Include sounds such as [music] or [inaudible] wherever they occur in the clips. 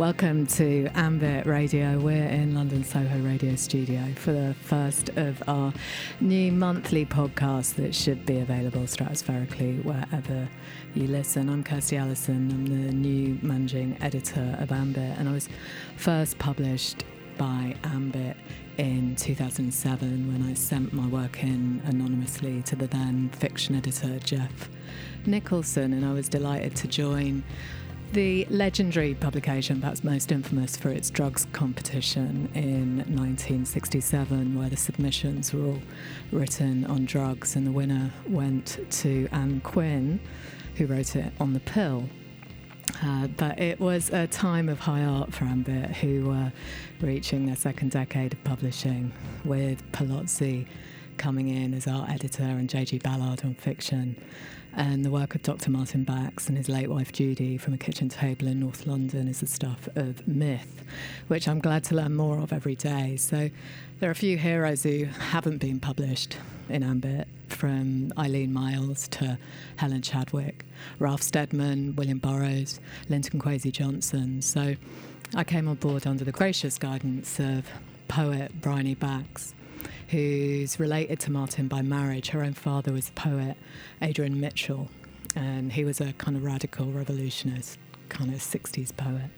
Welcome to Ambit Radio. We're in London Soho Radio Studio for the first of our new monthly podcast that should be available stratospherically wherever you listen. I'm Kirsty Allison. I'm the new managing editor of Ambit, and I was first published by Ambit in 2007 when I sent my work in anonymously to the then fiction editor Geoff Nicholson, and I was delighted to join the legendary publication, perhaps most infamous for its drugs competition in 1967, where the submissions were all written on drugs, and the winner went to Ann Quin, who wrote it on the pill. Uh, but it was a time of high art for Ambit, who were reaching their second decade of publishing, with Paolozzi coming in as art editor and J.G. Ballard on fiction and the work of Dr. Martin Bax and his late wife Judy from a kitchen table in North London is the stuff of myth, which I'm glad to learn more of every day. So there are a few heroes who haven't been published in Ambit, from Eileen Myles to Helen Chadwick, Ralph Steadman, William Burroughs, Linton Kwesi Johnson. So I came on board under the gracious guidance of poet Bryony Bax who's related to Martin by marriage. Her own father was the poet Adrian Mitchell, and he was a kind of radical revolutionist, kind of 60s poet.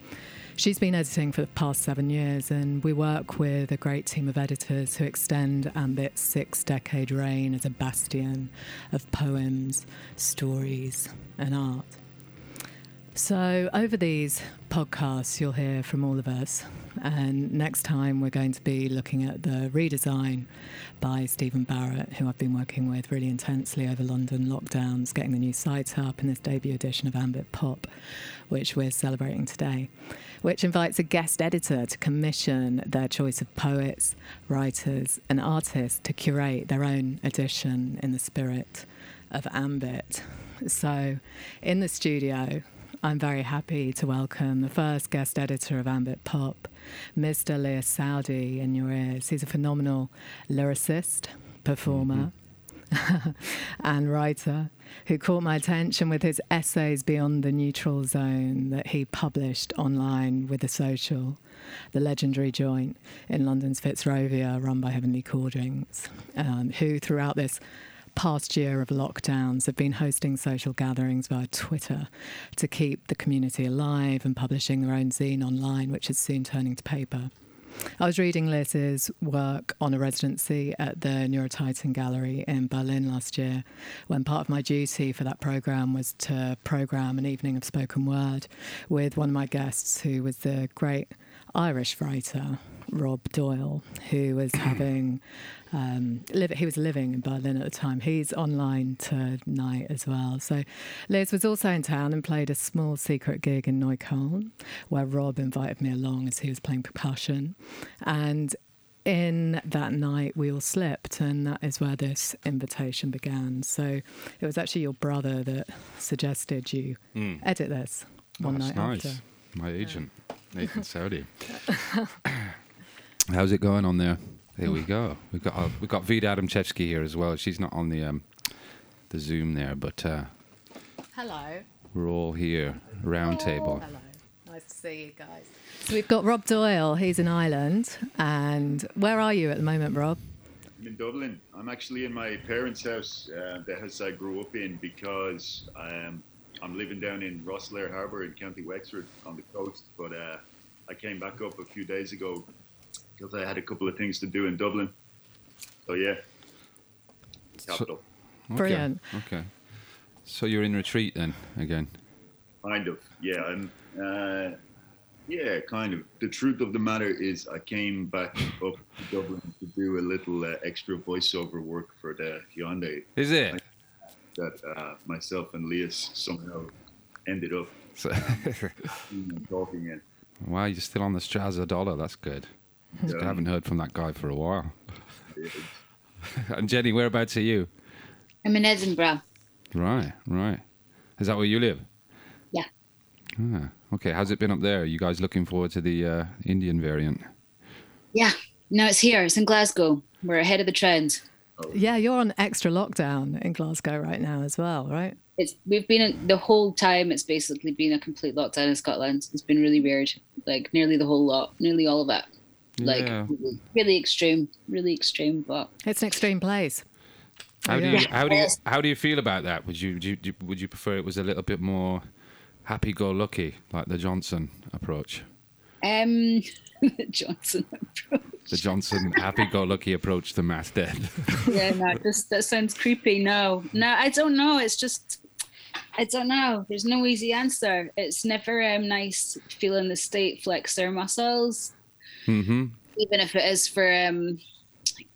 She's been editing for the past seven years, and we work with a great team of editors who extend Ambit's six decade reign as a bastion of poems, stories, and art. So, over these podcasts, you'll hear from all of us. And next time, we're going to be looking at the redesign by Stephen Barrett, who I've been working with really intensely over London lockdowns, getting the new site up in this debut edition of Ambit Pop, which we're celebrating today, which invites a guest editor to commission their choice of poets, writers, and artists to curate their own edition in the spirit of Ambit. So, in the studio, I'm very happy to welcome the first guest editor of Ambit Pop, Mr. Lias Saoudi, in your ears. He's a phenomenal lyricist, performer, mm-hmm. [laughs] and writer who caught my attention with his essays beyond the neutral zone that he published online with the social, the legendary joint in London's Fitzrovia, run by Heavenly Recordings, um, who throughout this past year of lockdowns have been hosting social gatherings via Twitter to keep the community alive and publishing their own zine online, which is soon turning to paper. I was reading Liz's work on a residency at the Neurotitan Gallery in Berlin last year, when part of my duty for that programme was to programme an evening of spoken word with one of my guests, who was the great Irish writer Rob Doyle, who was [coughs] having um, he was living in Berlin at the time. He's online tonight as well. So Liz was also in town and played a small secret gig in Neukölln, where Rob invited me along as he was playing percussion. And in that night, we all slept, and that is where this invitation began. So it was actually your brother that suggested you mm. edit this one That's night nice. after. My agent, yeah. Nathan Saoudi. [laughs] [coughs] [coughs] How's it going on there? There we go. We've got uh, we've got Vida Adamczewski here as well. She's not on the um, the Zoom there, but uh, hello. We're all here, round oh, table. Hello. Nice to see you guys. So we've got Rob Doyle. He's in Ireland, and where are you at the moment, Rob? I'm in Dublin. I'm actually in my parents' house, uh, the house I grew up in, because um, I'm living down in Rosslare Harbour in County Wexford on the coast. But uh, I came back up a few days ago because I had a couple of things to do in Dublin. So yeah, capital. So, okay, Brilliant. Okay. So you're in retreat then again? Kind of. Yeah. I'm. Uh, yeah, kind of. The truth of the matter is, I came back up to Dublin to do a little uh, extra voiceover work for the Hyundai. Is it? That uh, myself and Lias somehow ended up so [laughs] talking in. Wow, you're still on the Strasser dollar. That's good. Yeah. I haven't heard from that guy for a while. [laughs] and Jenny, whereabouts are you? I'm in Edinburgh. Right, right. Is that where you live? Yeah. Ah, okay. How's it been up there? Are you guys looking forward to the uh, Indian variant? Yeah. No, it's here. It's in Glasgow. We're ahead of the trend. yeah, you're on extra lockdown in Glasgow right now as well, right? It's we've been in, the whole time. It's basically been a complete lockdown in Scotland. It's been really weird. Like nearly the whole lot, nearly all of it. Like Yeah. really, really extreme, really extreme. But It's an extreme place. How do Yeah. you how do you how do you feel about that? Would you, do you would you prefer it was a little bit more happy-go-lucky, like the Johnson approach? um, [laughs] Johnson approach. The Johnson happy-go-lucky approach to mass death. [laughs] yeah, no, just that sounds creepy. No, no, I don't know. It's just, I don't know. There's no easy answer. It's never um, nice feeling the state flex their muscles, hmm even if it is for um,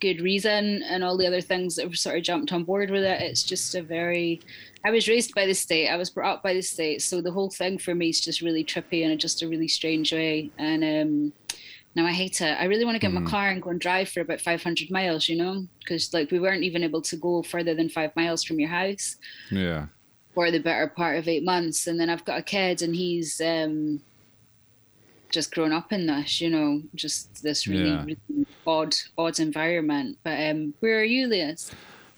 good reason and all the other things that have sort of jumped on board with it. It's just a very. I was raised by the state. I was brought up by the state, so the whole thing for me is just really trippy in a, just a really strange way. And um, now I hate it. I really want to get my car and go and drive for about 500 miles, you know, because like we weren't even able to go further than five miles from your house Yeah. for the better part of eight months. And then I've got a kid and he's um, just grown up in this, you know, just this really, Yeah. really odd, odd environment. But um, where are you, Lias?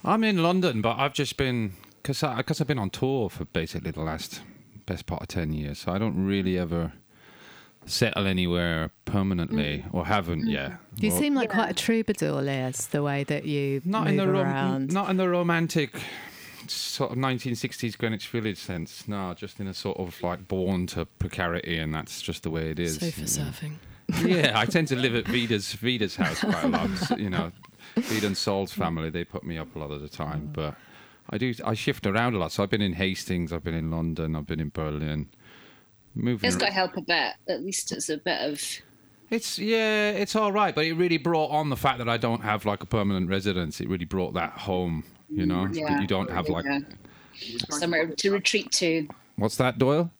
I'm in London, but I've just been because because I've been on tour for basically the last best part of ten years, so I don't really ever settle anywhere permanently or haven't yet. You Well, seem like quite a troubadour, Liz, the way that you not move in the rom- around. not in the romantic sort of 1960s Greenwich Village sense. No, just in a sort of like born to precarity, and that's just the way it is. Sofa you surfing. yeah, I tend to live at [laughs] Vida's Vida's house quite a lot. You know, Vida and Saul's family they put me up a lot of the time, mm. but I do I shift around a lot. So I've been in Hastings, I've been in London, I've been in Berlin. Moving. It's got to help a bit. At least it's a bit of. It's yeah, it's all right, but it really brought on the fact that I don't have like a permanent residence. It really brought that home. You know, mm, that you don't have like yeah, somewhere to retreat to. what's that, Doyle?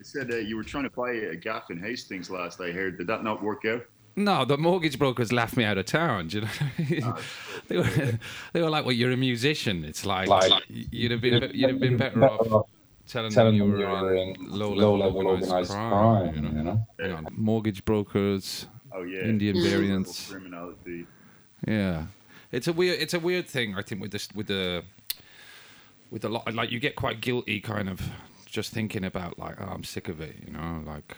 I said uh, you were trying to buy a gaff in Hastings last I heard. Did that not work out? No, the mortgage brokers laughed me out of town. Do you know, ah, [laughs] they were they were like, "Well, you're a musician." It's like, Like, you'd have been you'd have been better off telling, telling them them you were in low level low-level organized organized crime. crime, you know? you know? Hang on. mortgage brokers, Oh yeah, Indian mm. variants. criminality. Yeah, it's a weird it's a weird thing. I think with this with the with the lot like you get quite guilty kind of just thinking about like oh, I'm sick of it. You know, like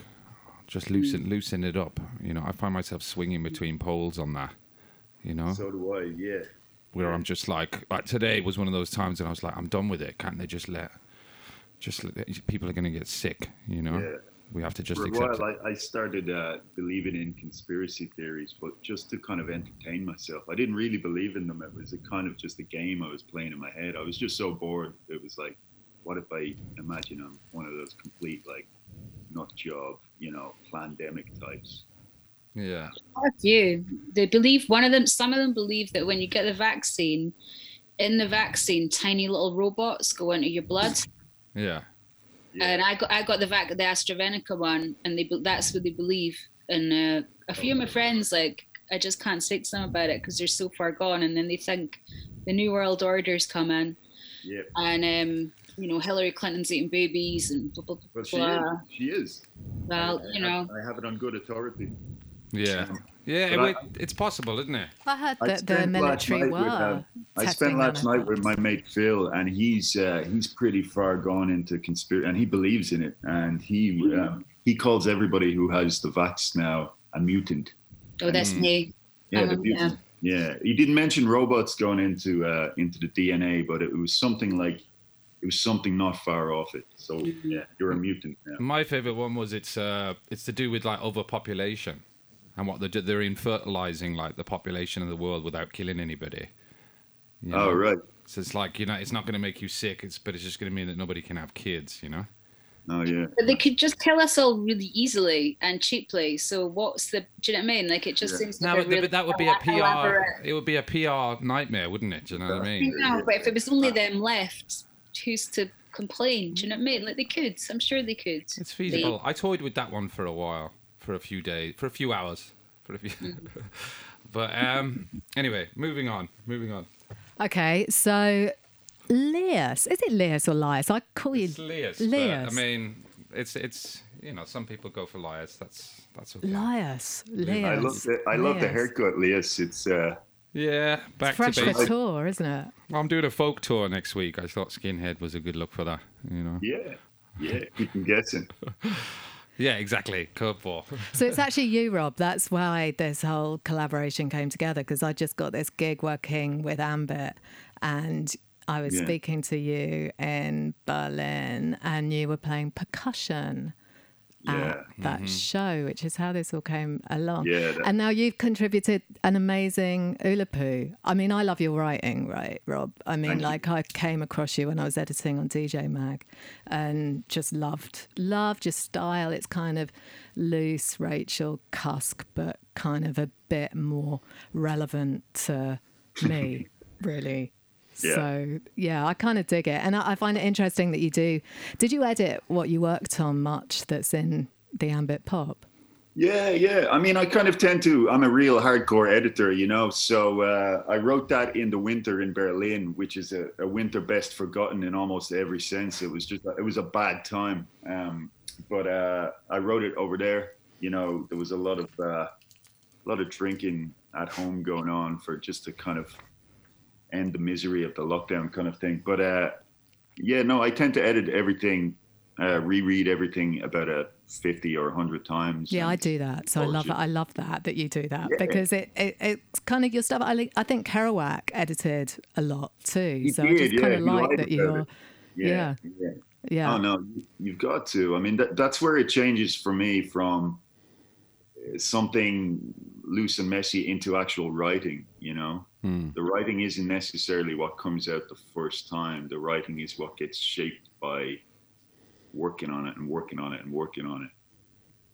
just hmm. loosen loosen it up. You know, I find myself swinging between poles on that. You know, So do I. Yeah. where I'm just like, like today was one of those times, and I was like, I'm done with it. Can't they just let, just let, people are going to get sick, you know? Yeah. We have to just For a accept while, it. I, I started uh, believing in conspiracy theories, but just to kind of entertain myself. I didn't really believe in them. It was a kind of just a game I was playing in my head. I was just so bored. It was like, what if I imagine I'm one of those complete like nut job, you know, pandemic types. Yeah, A few. They believe one of them. Some of them believe that when you get the vaccine, in the vaccine, tiny little robots go into your blood. yeah, Yeah. And I got I got the vac the AstraZeneca one, and they that's what they believe. And uh, a few of my friends like I just can't speak to them about it because they're so far gone, and then they think the new world order's coming, yeah. and um, you know Hillary Clinton's eating babies and blah blah blah. Well, she blah. is. She is. Well, I- I you have- know, I have it on good authority. yeah, yeah. But I- it's possible, isn't it? I heard I that the military night with, were. uh, I spent last night with my mate Phil, and he's uh, he's pretty far gone into conspiracy, and he believes in it, and he um, he calls everybody who has the vax now a mutant. oh that's Mm. me. Yeah, the Um, mutant. Yeah, he didn't mention robots going into uh, into the DNA, but it was something like it was something not far off it. So yeah, you're a mutant now. My favorite one was it's uh, it's to do with like overpopulation, and what they're do- they're infertilizing like the population of the world without killing anybody. You oh, know? Oh right. So it's like you know, it's not going to make you sick. It's but it's just going to mean that nobody can have kids. You know. Oh yeah. But they could just kill us all really easily and cheaply. So what's the? Do you know what I mean? Like it just Yeah. seems No, but, really but that would be a PR. elaborate- It would be a PR nightmare, wouldn't it? Do you know what I I mean? know, but if it was only uh, them left, who's to complain? Do you know what I mean? Like they could. I'm sure they could. It's feasible. I toyed with that one for a while, for a few days, for a few hours, for a few. [laughs] but um, anyway, moving on, moving on. Okay, so Leas. Is it Leas or Lias? I call you It's Lias. Lias. I mean, it's it's you know some people go for Lias. That's that's okay. Lias. Lias. I love the I love the haircut, Lias. It's uh Yeah, back Fresh to for basics. tour, isn't it? Well, I'm doing a folk tour next week. I thought Skinhead was a good look for that. You know. Yeah, yeah. Keep them guessing. [laughs] Yeah, exactly. Curveball. So it's actually you, Rob. That's why this whole collaboration came together because I just got this gig working with Ambit and I was Yeah. speaking to you in Berlin and you were playing percussion Yeah. at that mm-hmm. show, which is how this all came along. Yeah, that- and now you've contributed an amazing Ulapoo. I mean, I love your writing, right, Rob? I mean, Thank you. like I came across you when I was editing on DJ Mag and just loved, loved your style. It's kind of loose, Rachel Cusk, but kind of a bit more relevant to me, [laughs] really. Yeah. So yeah, I kind of dig it, and I, I find it interesting that you do. Did you edit what you worked on much that's in the ambit pop? Yeah, yeah. I mean, I kind of tend to. I'm a real hardcore editor, you know. So uh, I wrote that in the winter in Berlin, which is a, a winter best forgotten in almost every sense. It was just, it was a bad time. Um, but uh, I wrote it over there. You know, there was a lot of, uh, a lot of drinking at home going on for just to kind of end the misery of the lockdown kind of thing. But uh, yeah, no, I tend to edit everything, uh, reread everything about a 50 or 100 times. Yeah, I do that. So I love it. I love that that you do that Yeah. because it, it it's kind of your stuff. I I think Kerouac edited a lot too. He so I did, just kind yeah, of he like that you're. Yeah. yeah. Yeah. Oh no, you- you've got to. I mean, that, that's where it changes for me from uh, something loose and messy into actual writing. You know, Hmm. the writing isn't necessarily what comes out the first time. The writing is what gets shaped by working on it and working on it and working on it.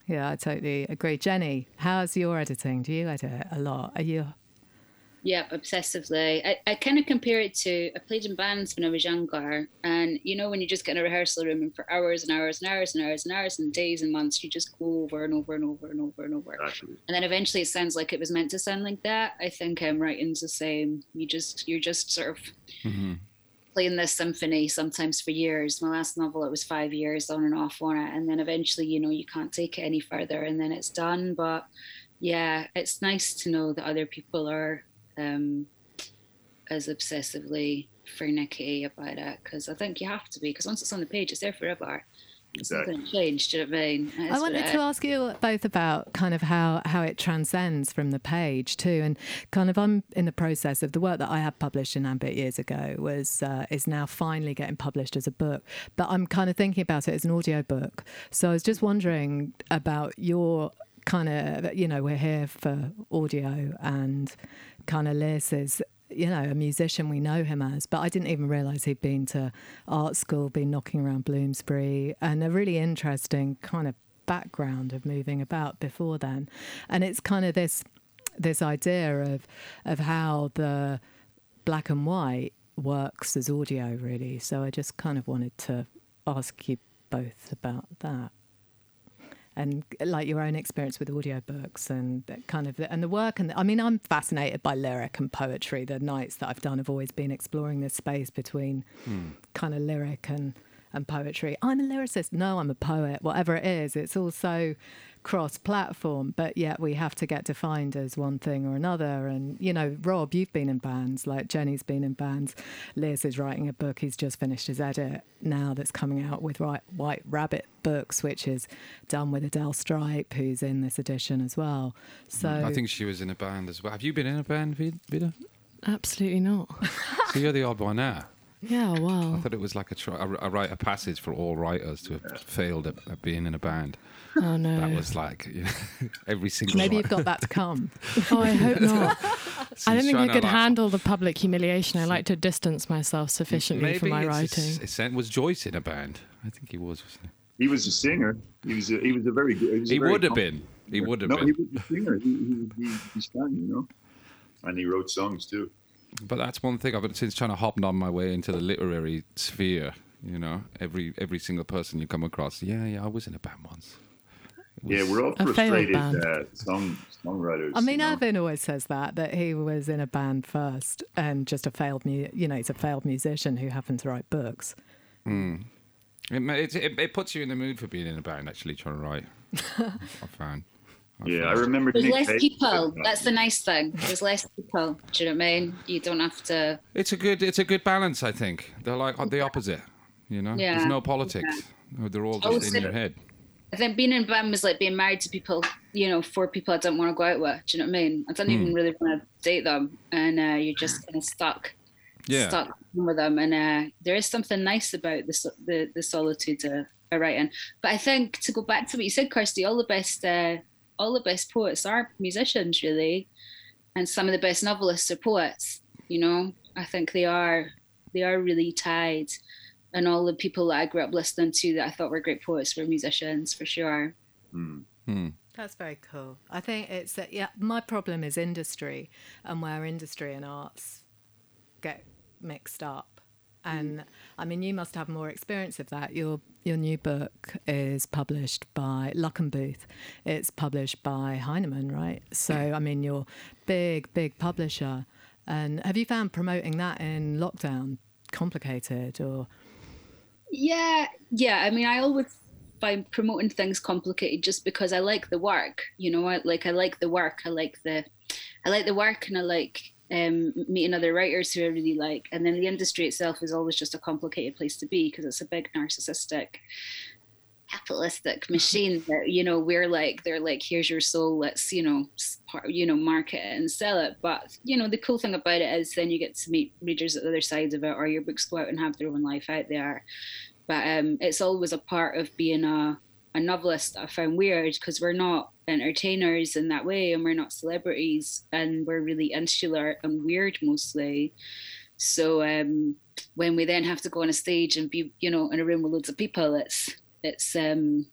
Yeah, I totally agree. Jenny, how's your editing? Do you edit a lot? Are you? Yeah, obsessively. I, I kind of compare it to I played in bands when I was younger, and you know when you just get in a rehearsal room and for hours and hours and hours and hours and hours and days and months, you just go over and over and over and over and over. Actually, And then eventually it sounds like it was meant to sound like that. I think um, writing's the same. You just you're just sort of hmm playing this symphony sometimes for years. My last novel, it was five years on and off on it, and then eventually, you know, you can't take it any further, and then it's done. But yeah, it's nice to know that other people are um, as obsessively finicky about it because I think you have to be because once it's on the page, it's there forever. It's not exactly. going to change. Do you know what I mean? I wanted to ask you both about kind of how how it transcends from the page too, and kind of I'm in the process of the work that I had published in Ambit years ago was uh, is now finally getting published as a book, but I'm kind of thinking about it as an audio book. So I was just wondering about your kind of you know we're here for audio and kind of Liz is you know, a musician, we know him as, but I didn't even realize he'd been to art school, been knocking around Bloomsbury, and a really interesting kind of background of moving about before then. And it's kind of this this idea of of how the black and white works as audio, really. So I just kind of wanted to ask you both about that and like your own experience with audiobooks and kind of and the work and I mean I'm fascinated by lyric and poetry. The nights that I've done have always been exploring this space between hmm. kind of lyric and and poetry I'm a lyricist no I'm a poet whatever it is it's all so cross platform but yet we have to get defined as one thing or another and you know Rob you've been in bands like Jenny's been in bands Liz is writing a book he's just finished his edit now that's coming out with White, White Rabbit books which is done with Adelle Stripe who's in this edition as well so mm, I think she was in a band as well. Have you been in a band, Vid- Vida? Absolutely not. [laughs] So you're the odd one out. Yeah, wow. I thought it was like a, try, a, a rite of passage for all writers to have failed at, at being in a band. oh no. That was like you know, [laughs] every single. maybe one. you've got that to come [laughs] oh, I hope [laughs] not. So I don't think trying I could like- handle the public humiliation. I like to distance myself sufficiently Maybe from my it's- writing. it's- it's- it was Joyce in a band. I think he was. Wasn't He was a singer. He was a, he was a very good. He, he? he very would have been. He would have no, been. he was a singer. He, he, he, he sang, you know, and he wrote songs too. But that's one thing I've been since trying to hobnob my way into the literary sphere. You know, every every single person you come across. Yeah, yeah, I was in a band once. Yeah, we're all frustrated uh, song songwriters. I mean you know? Irvine always says that that he was in a band first and just a failed mu- you know he's a failed musician who happened to write books It, it, it, it puts you in the mood for being in a band. Actually, trying to write. [laughs] I found. Yeah, I remember. There's Nick less Cave people. that. That's the nice thing. There's less people. Do you know what I mean? You don't have to. It's a good it's a good balance, I think. They're like the opposite, you know. Yeah, There's no politics. They're all Oh, just in your head. I think being in band was like being married to people, you know, four people I don't want to go out with. Do you know what I mean? I don't even really want to date them, and uh, you're just [sighs] kind of stuck, Yeah. stuck with them. And uh, there is something nice about the the, the solitude of, of writing. But I think to go back to what you said, Kirsty, all the best, uh, all the best poets are musicians, really, and some of the best novelists are poets. You know, I think they are they are really tied and all the people that I grew up listening to that I thought were great poets were musicians for sure. Hmm. Hmm. That's very cool. I think it's that, yeah, my problem is industry and where industry and arts get mixed up. And I mean, you must have more experience of that. Your your new book is published by Luckenbooth. It's published by Heinemann, right? So I mean, you're big, big publisher. And have you found promoting that in lockdown complicated or? Yeah, yeah. I mean, I always find promoting things complicated just because I like the work. You know, I like I like the work. I like the, I like the work, and I like um, meeting other writers who I really like. And then the industry itself is always just a complicated place to be because it's a big narcissistic, capitalistic [laughs] machine that you know we're like they're like here's your soul let's you know s- par- you know market it and sell it but you know the cool thing about it is then you get to meet readers at the other sides of it or your books go out and have their own life out there but um it's always a part of being a a novelist that I found weird because we're not entertainers in that way and we're not celebrities and we're really insular and weird mostly. So um when we then have to go on a stage and be you know in a room with loads of people it's it's um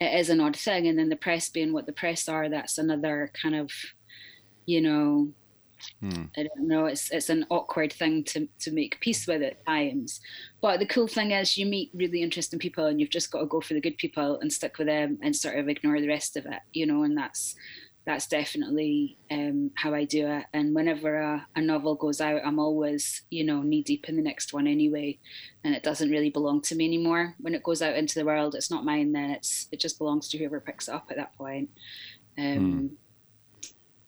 it is an odd thing. And then the press being what the press are that's another kind of you know Hmm. I don't know. It's it's an awkward thing to to make peace with at times. But the cool thing is, you meet really interesting people, and you've just got to go for the good people and stick with them, and sort of ignore the rest of it. You know, and that's that's definitely um, how I do it. And whenever a, a novel goes out, I'm always you know knee deep in the next one anyway, and it doesn't really belong to me anymore. When it goes out into the world, it's not mine. Then it's it just belongs to whoever picks it up at that point. Um,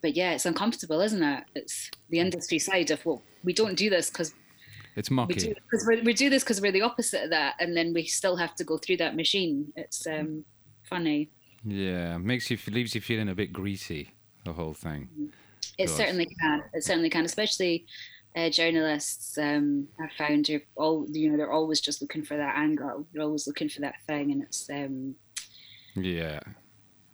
but yeah, it's uncomfortable, isn't it? It's the industry side of well, we don't do this because It's we do because we do this because we're the opposite of that, and then we still have to go through that machine. It's um, funny. Yeah, makes you leaves you feeling a bit greasy. The whole thing. It Does. certainly can. It certainly can, especially uh, journalists. Um, I've found are all you know they're always just looking for that angle. They're always looking for that thing, and it's um, Yeah,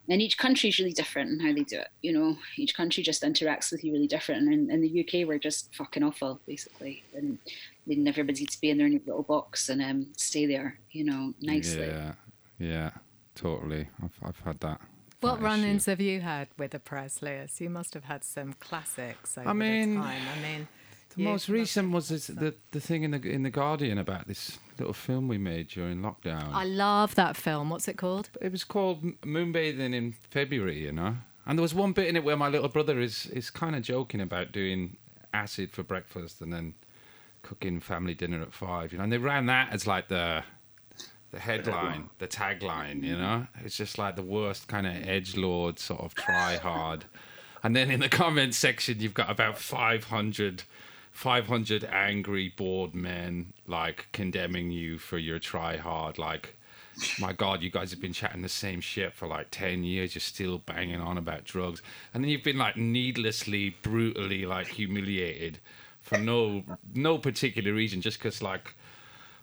and each country is really different in how they do it. You know, each country just interacts with you really different. And in, in the UK, we're just fucking awful, basically, and needing everybody to be in their neat little box and um, stay there, you know, nicely. yeah, yeah. Totally. I've I've had that. What run-ins have you had with the press, Lewis? You must have had some classics over mean, the time. I mean, The most recent was this, the the thing in the in the Guardian about this little film we made during lockdown. I love that film. What's it called? it was called Moonbathing in February, you know. And there was one bit in it where my little brother is is kind of joking about doing acid for breakfast and then cooking family dinner at five, you know. And they ran that as like the the headline, the tagline, you know. It's just like the worst kind of edge lord sort of try hard. And then in the comments section, you've got about 500, 500 angry, bored men like condemning you for your try hard. Like, my God, you guys have been chatting the same shit for like 10 years. You're still banging on about drugs. And then you've been like needlessly, brutally like humiliated for no no particular reason, just because like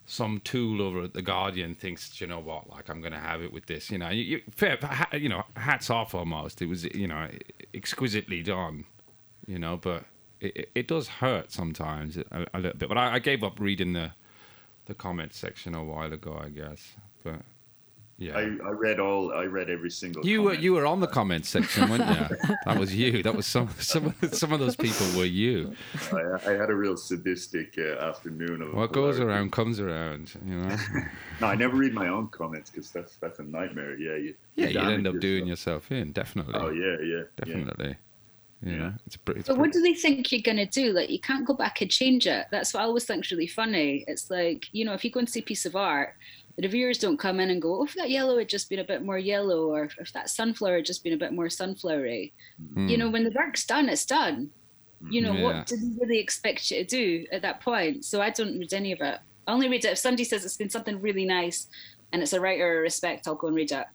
some tool over at the Guardian thinks, you know what, like I'm going to have it with this. You know, you, you, fair, you know, hats off almost. It was, you know, exquisitely done. You know, but it, it, does hurt sometimes a, a little bit. But I, I gave up reading the the comment section a while ago, I guess. But yeah. I, I read all. I read every single. you were you were on the comment section, weren't you? that was you. That was some some some of those people were you. I, I had a real sadistic uh, afternoon of. What goes around comes around. You know. [laughs] No, I never read my own comments because that's that's a nightmare. Yeah, you. Yeah, you'd end up doing yourself. yourself in definitely. Oh yeah, yeah, yeah. Definitely. You Yeah. know, it's, br- it's But what do they think you're gonna do? Like you can't go back and change it. That's what I always think's really funny. It's like you know, if you go and see a piece of art, the reviewers don't come in and go, "Oh, if that yellow had just been a bit more yellow," or if that sunflower had just been a bit more sunflowery. Hmm. You know, when the work's done, it's done. You know, Yeah. what do they really expect you to do at that point? So I don't read any of it. I only read it if somebody says it's been something really nice and it's a writer I respect. I'll go and read it.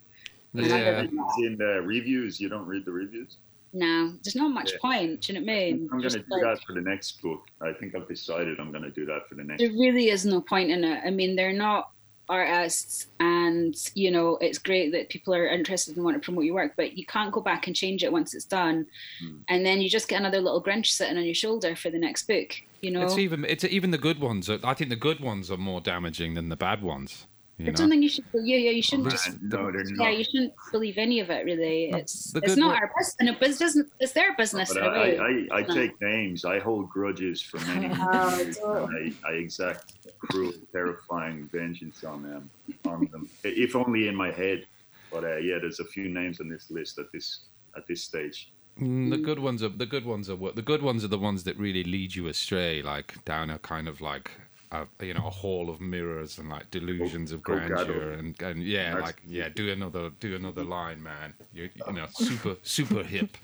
yeah. In the reviews. You don't read the reviews. No, there's not much Yeah. point. Do you know what I mean? I'm going to do like- that for the next book. I think I've decided I'm going to do that for the next. there really is no point in it. I mean, they're not artists, and you know, it's great that people are interested and want to promote your work, but you can't go back and change it once it's done, Hmm. and then you just get another little Grinch sitting on your shoulder for the next book. You know, It's even it's even the good ones. I think the good ones are more damaging than the bad ones. You I know? don't think you should. Yeah, yeah, you shouldn't just. Man, no, they're Yeah, you shouldn't believe any of it. Really, No, it's it's not wo- our business. And it doesn't. It's their business But in a I. I, I take names. I hold grudges for many [laughs] Oh, years. and I, I exact cruel, terrifying vengeance on them. On them, if only in my head. But uh, yeah, there's a few names on this list at this at this stage. Mm, the good ones are the good ones are what the good ones are the ones that really lead you astray, like down a kind of like a, you know a hall of mirrors and like delusions of oh, oh, Go- go grandeur gather. and and yeah, That's- like yeah, do another do another [laughs] line, man. You you know super super hip,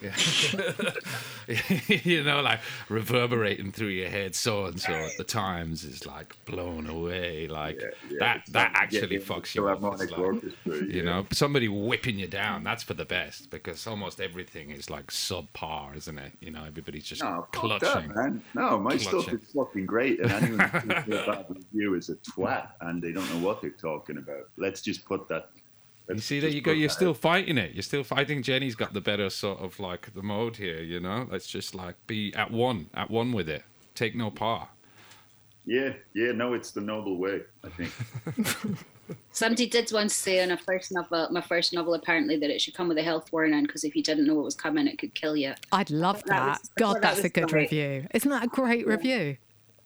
[laughs] you know like reverberating through your head. So and so at the times is like blown away, like Yeah, yeah, that that actually yeah, fucks you up. Like- you know somebody whipping you down that's for the best because almost everything is like subpar isn't it you know everybody's just No, clutching that, man. No, my stuff is fucking great, and anyone [laughs] who gives [laughs] a review is a twat, and they don't know what they're talking about. Let's just put that. you let's see that you go you're still out. fighting it you're still fighting jenny's got the better sort of like the mode here you know let's just like be at one at one with it take no part Yeah, yeah. No, it's the noble way. I think. [laughs] Somebody did once say in a first novel, my first novel, apparently that it should come with a health warning because if you didn't know what was coming, it could kill you. I'd love That that. was- I thought God, that that's a good great. review. Isn't that a great review?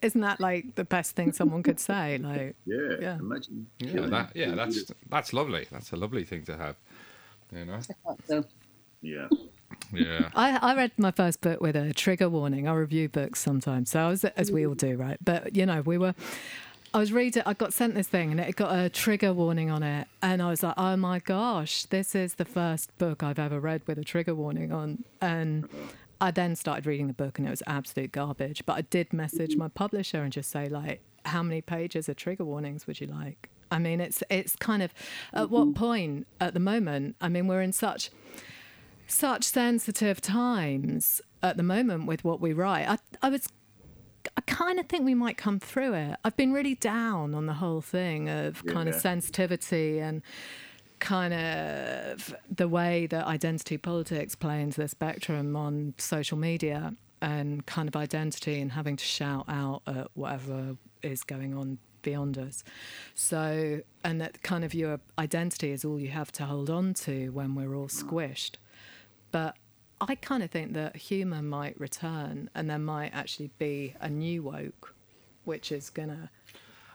Isn't that like the best thing someone could say? Like, [laughs] Yeah. Yeah. Imagine. yeah killing that yeah that's that's lovely that's a lovely thing to have you know So Yeah. yeah I, I read my first book with a trigger warning. I review books sometimes, so I was as we all do, right? But you know, we were. I was reading. I got sent this thing, and it got a trigger warning on it, and I was like, "Oh my gosh, this is the first book I've ever read with a trigger warning on." And uh-huh. I then started reading the book, and it was absolute garbage. But I did message my publisher and just say, like, "How many pages of trigger warnings would you like?" I mean, it's it's kind of at what mm-hmm. point at the moment? I mean, we're in such such sensitive times at the moment with what we write. I, I was, I kind of think we might come through it. I've been really down on the whole thing of kind of Yeah. sensitivity and kind of the way that identity politics play into the spectrum on social media and kind of identity and having to shout out at whatever is going on beyond us. So, and that kind of your identity is all you have to hold on to when we're all squished. But I kind of think that humour might return and there might actually be a new woke, which is going to.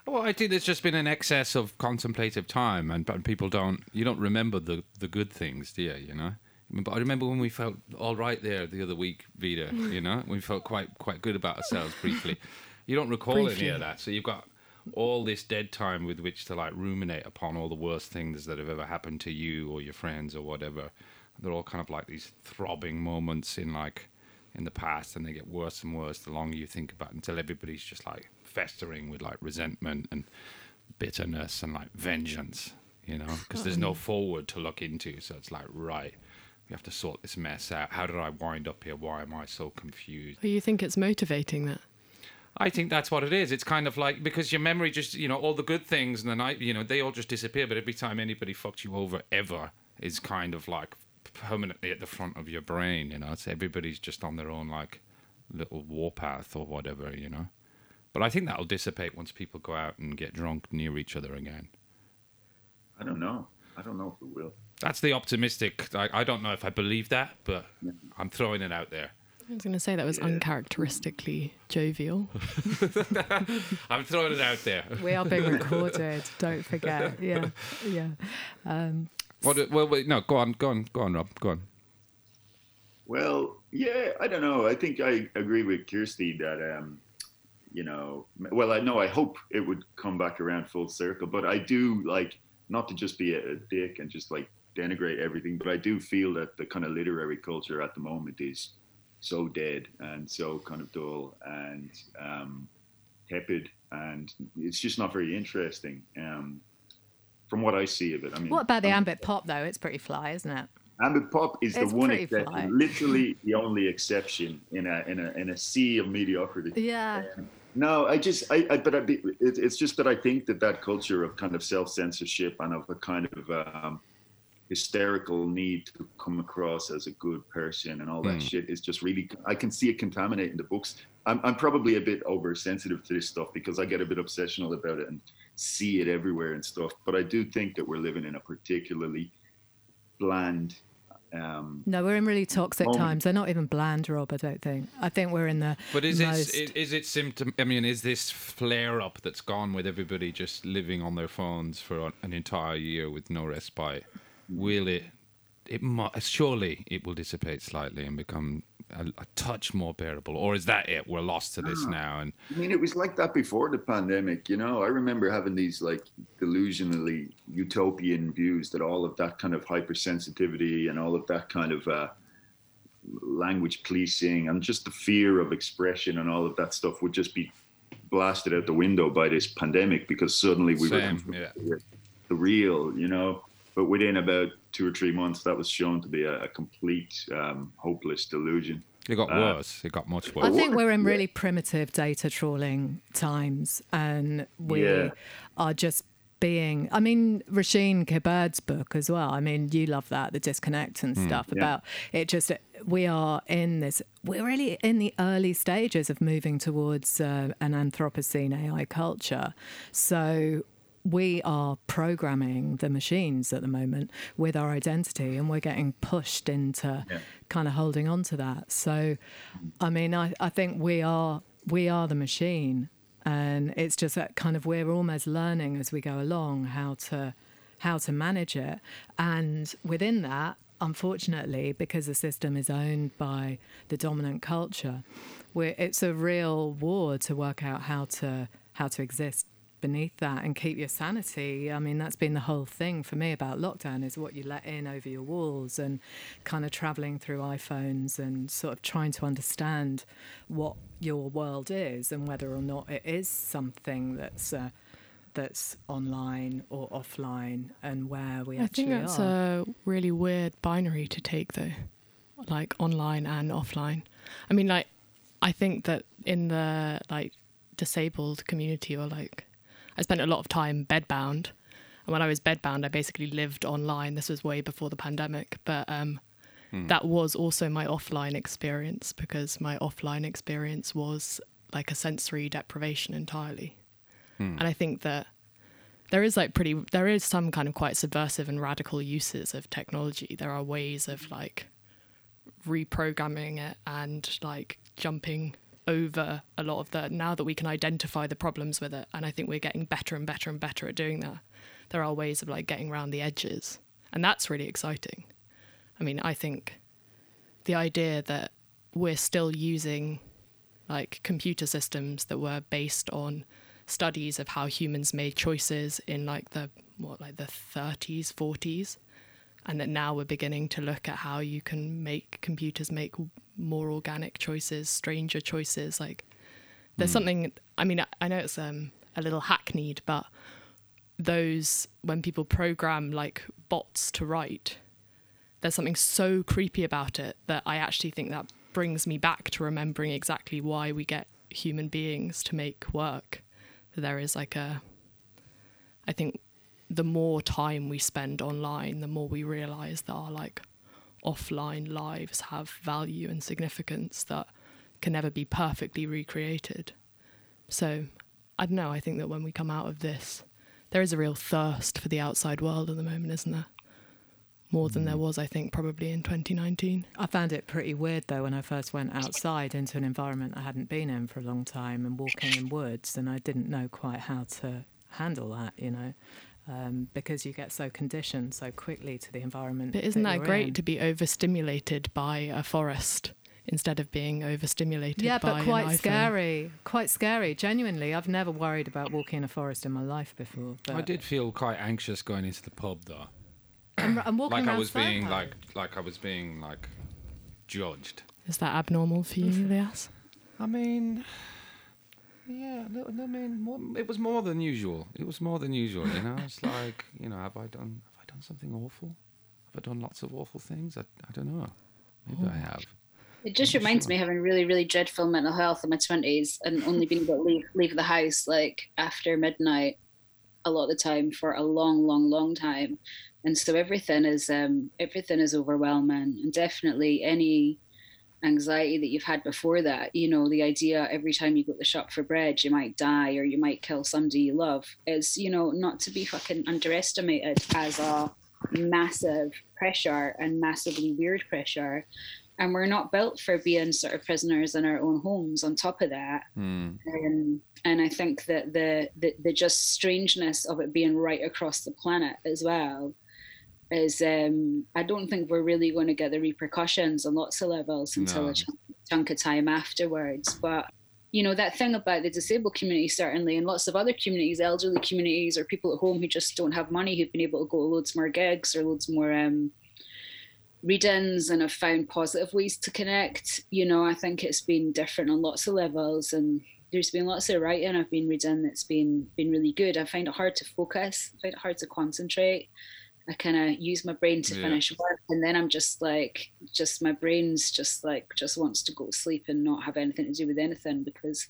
Well, I think there's just been an excess of contemplative time, and, and people don't. You don't remember the the good things, do you? You know. But I remember when we felt all right there the other week, Vida. [laughs] You know, we felt quite quite good about ourselves briefly. You don't recall any of that, so you've got all this dead time with which to like ruminate upon all the worst things that have ever happened to you or your friends or whatever. They're all kind of like these throbbing moments in like in the past, and they get worse and worse the longer you think about it, until everybody's just like festering with like resentment and bitterness and like vengeance, you know, because there's no mm. forward to look into. So it's like, right, we have to sort this mess out. How did I wind up here? Why am I so confused? Or you think it's motivating that? I think that's what it is. It's kind of like because your memory just, you know, all the good things and the night, you know, they all just disappear. But every time anybody fucked you over ever is kind of like permanently at the front of your brain, you know. It's everybody's just on their own like little warpath or whatever, you know. But I think that'll dissipate once people go out and get drunk near each other again. I don't know. I don't know if it will. That's the optimistic. I, I don't know if I believe that, but I'm throwing it out there. I was going to say that was uncharacteristically jovial. [laughs] I'm throwing it out there. We are being [laughs] recorded, don't forget. Yeah, yeah. Um, What? Well, wait, no. Go on. Go on. Go on, Rob. Go on. Well, Yeah, I don't know. I think I agree with Kirsty that um, you know, well, I know I hope it would come back around full circle, but I do like not to just be a, a dick and just like denigrate everything, but I do feel that the kind of literary culture at the moment is so dead and so kind of dull and um, tepid, and it's just not very interesting. Um, from what I see of it, I mean, What about the I'm- ambit pop though? It's pretty fly, isn't it? Ambit pop is It's the one exception, fly. literally the only exception in a in a in a sea of mediocrity. Yeah. No, I just, I, I but I, be- it, it's just that I think that that culture of kind of self censorship and of a kind of um, hysterical need to come across as a good person and all that Mm. shit is just really, I can see it contaminating the books. I'm, I'm probably a bit oversensitive to this stuff because I get a bit obsessional about it and see it everywhere and stuff. But I do think that we're living in a particularly bland. Um, No, we're in really toxic Moment. times. They're not even bland, Rob. I don't think. I think we're in the But is most. it is it symptom? I mean, is this flare up that's gone with everybody just living on their phones for an entire year with no respite? Will it? It mu- surely it will dissipate slightly and become a, a touch more bearable, or is that it? We're lost to this now, and I mean, it was like that before the pandemic. You know, I remember having these like delusionally utopian views that all of that kind of hypersensitivity and all of that kind of uh, language policing and just the fear of expression and all of that stuff would just be blasted out the window by this pandemic because suddenly we were Same, confronted yeah. the real, you know. But within about two or three months, that was shown to be a, a complete um, hopeless delusion. it got Uh, worse. It got much worse. I think we're in Yeah. really primitive data trawling times, and we Yeah. are just being. I mean, Rasheen Kibird's book as well. I mean, you love that, the disconnect and stuff Yeah. about it. Just we are in this. We're really in the early stages of moving towards uh, an Anthropocene AI culture. So we are programming the machines at the moment with our identity and we're getting pushed into Yeah. kind of holding on to that. So mm-hmm. i mean I, I think we are we are the machine and it's just that kind of we're almost learning as we go along how to how to manage it. And within that unfortunately because the system is owned by the dominant culture we're, it's a real war to work out how to how to exist beneath that and keep your sanity. I mean, that's been the whole thing for me about lockdown is what you let in over your walls and kind of traveling through iPhones and sort of trying to understand what your world is and whether or not it is something that's uh, that's online or offline and where we I actually think that's are. a really weird binary to take, though, like online and offline. I mean, like, I think that in the like disabled community, or like, I spent a lot of time bedbound, and when I was bedbound, I basically lived online. This was way before the pandemic, but um, that was also my offline experience because my offline experience was like a sensory deprivation entirely. And I think that there is like pretty there is some kind of quite subversive and radical uses of technology. There are ways of like reprogramming it and like jumping over a lot of the now that we can identify the problems with it and i think we're getting better and better and better at doing that there are ways of like getting around the edges. And that's really exciting. I mean i think the idea that we're still using like computer systems that were based on studies of how humans made choices in like the what like the 30s 40s and that now we're beginning to look at how you can make computers make more organic choices stranger choices like there's something i mean I- i know it's um, a little hackneyed but those when people program like bots to write there's something so creepy about it that i actually think that brings me back to remembering exactly why we get human beings to make work. That there is like a i think the more time we spend online the more we realize that our like offline lives have value and significance that can never be perfectly recreated. So i don't know i think that when we come out of this there is a real thirst for the outside world at the moment isn't there? More than there mm. was i think probably in 2019 I found it pretty weird though when I first went outside into an environment I hadn't been in for a long time and walking in woods, and I didn't know quite how to handle that, you know, um, because you get so conditioned so quickly to the environment. But isn't that you're great in. to be overstimulated by a forest instead of being overstimulated. Yeah, by but quite iPhone. scary. Quite scary. Genuinely, I've never worried about walking in a forest in my life before. But I did feel quite anxious going into the pub though. [coughs] I'm, I'm walking Like I was being Soho. like like I was being like judged. Is that abnormal for you, [laughs] Lias? I mean, yeah. no- I mean, more, it was more than usual. It was more than usual. You know, [laughs] it's like you know, have I done have I done something awful? Have I done lots of awful things? I, I don't know. Maybe I have. It just I'm reminds sure. me having really, really dreadful mental health in my twenties and only being able to leave leave the house like after midnight a lot of the time for a long, long, long time. And so everything is um everything is overwhelming and definitely any anxiety that you've had before that, you know, the idea every time you go to the shop for bread you might die or you might kill somebody you love is, you know, not to be fucking underestimated as a massive pressure and massively weird pressure and we're not built for being sort of prisoners in our own homes on top of that Hmm. um, and i think that the, the the just strangeness of it being right across the planet as well is um i don't think we're really going to get the repercussions on lots of levels until No. a chunk, chunk of time afterwards. But you know that thing about the disabled community certainly and lots of other communities elderly communities or people at home who just don't have money who've been able to go to loads more gigs or loads more um read-ins and have found positive ways to connect you know i think it's been different on lots of levels and there's been lots of writing i've been reading that's been been really good. I find it hard to focus. I find it hard to concentrate i kind of use my brain to Yeah. finish work and then i'm just like just my brain's just like just wants to go to sleep and not have anything to do with anything because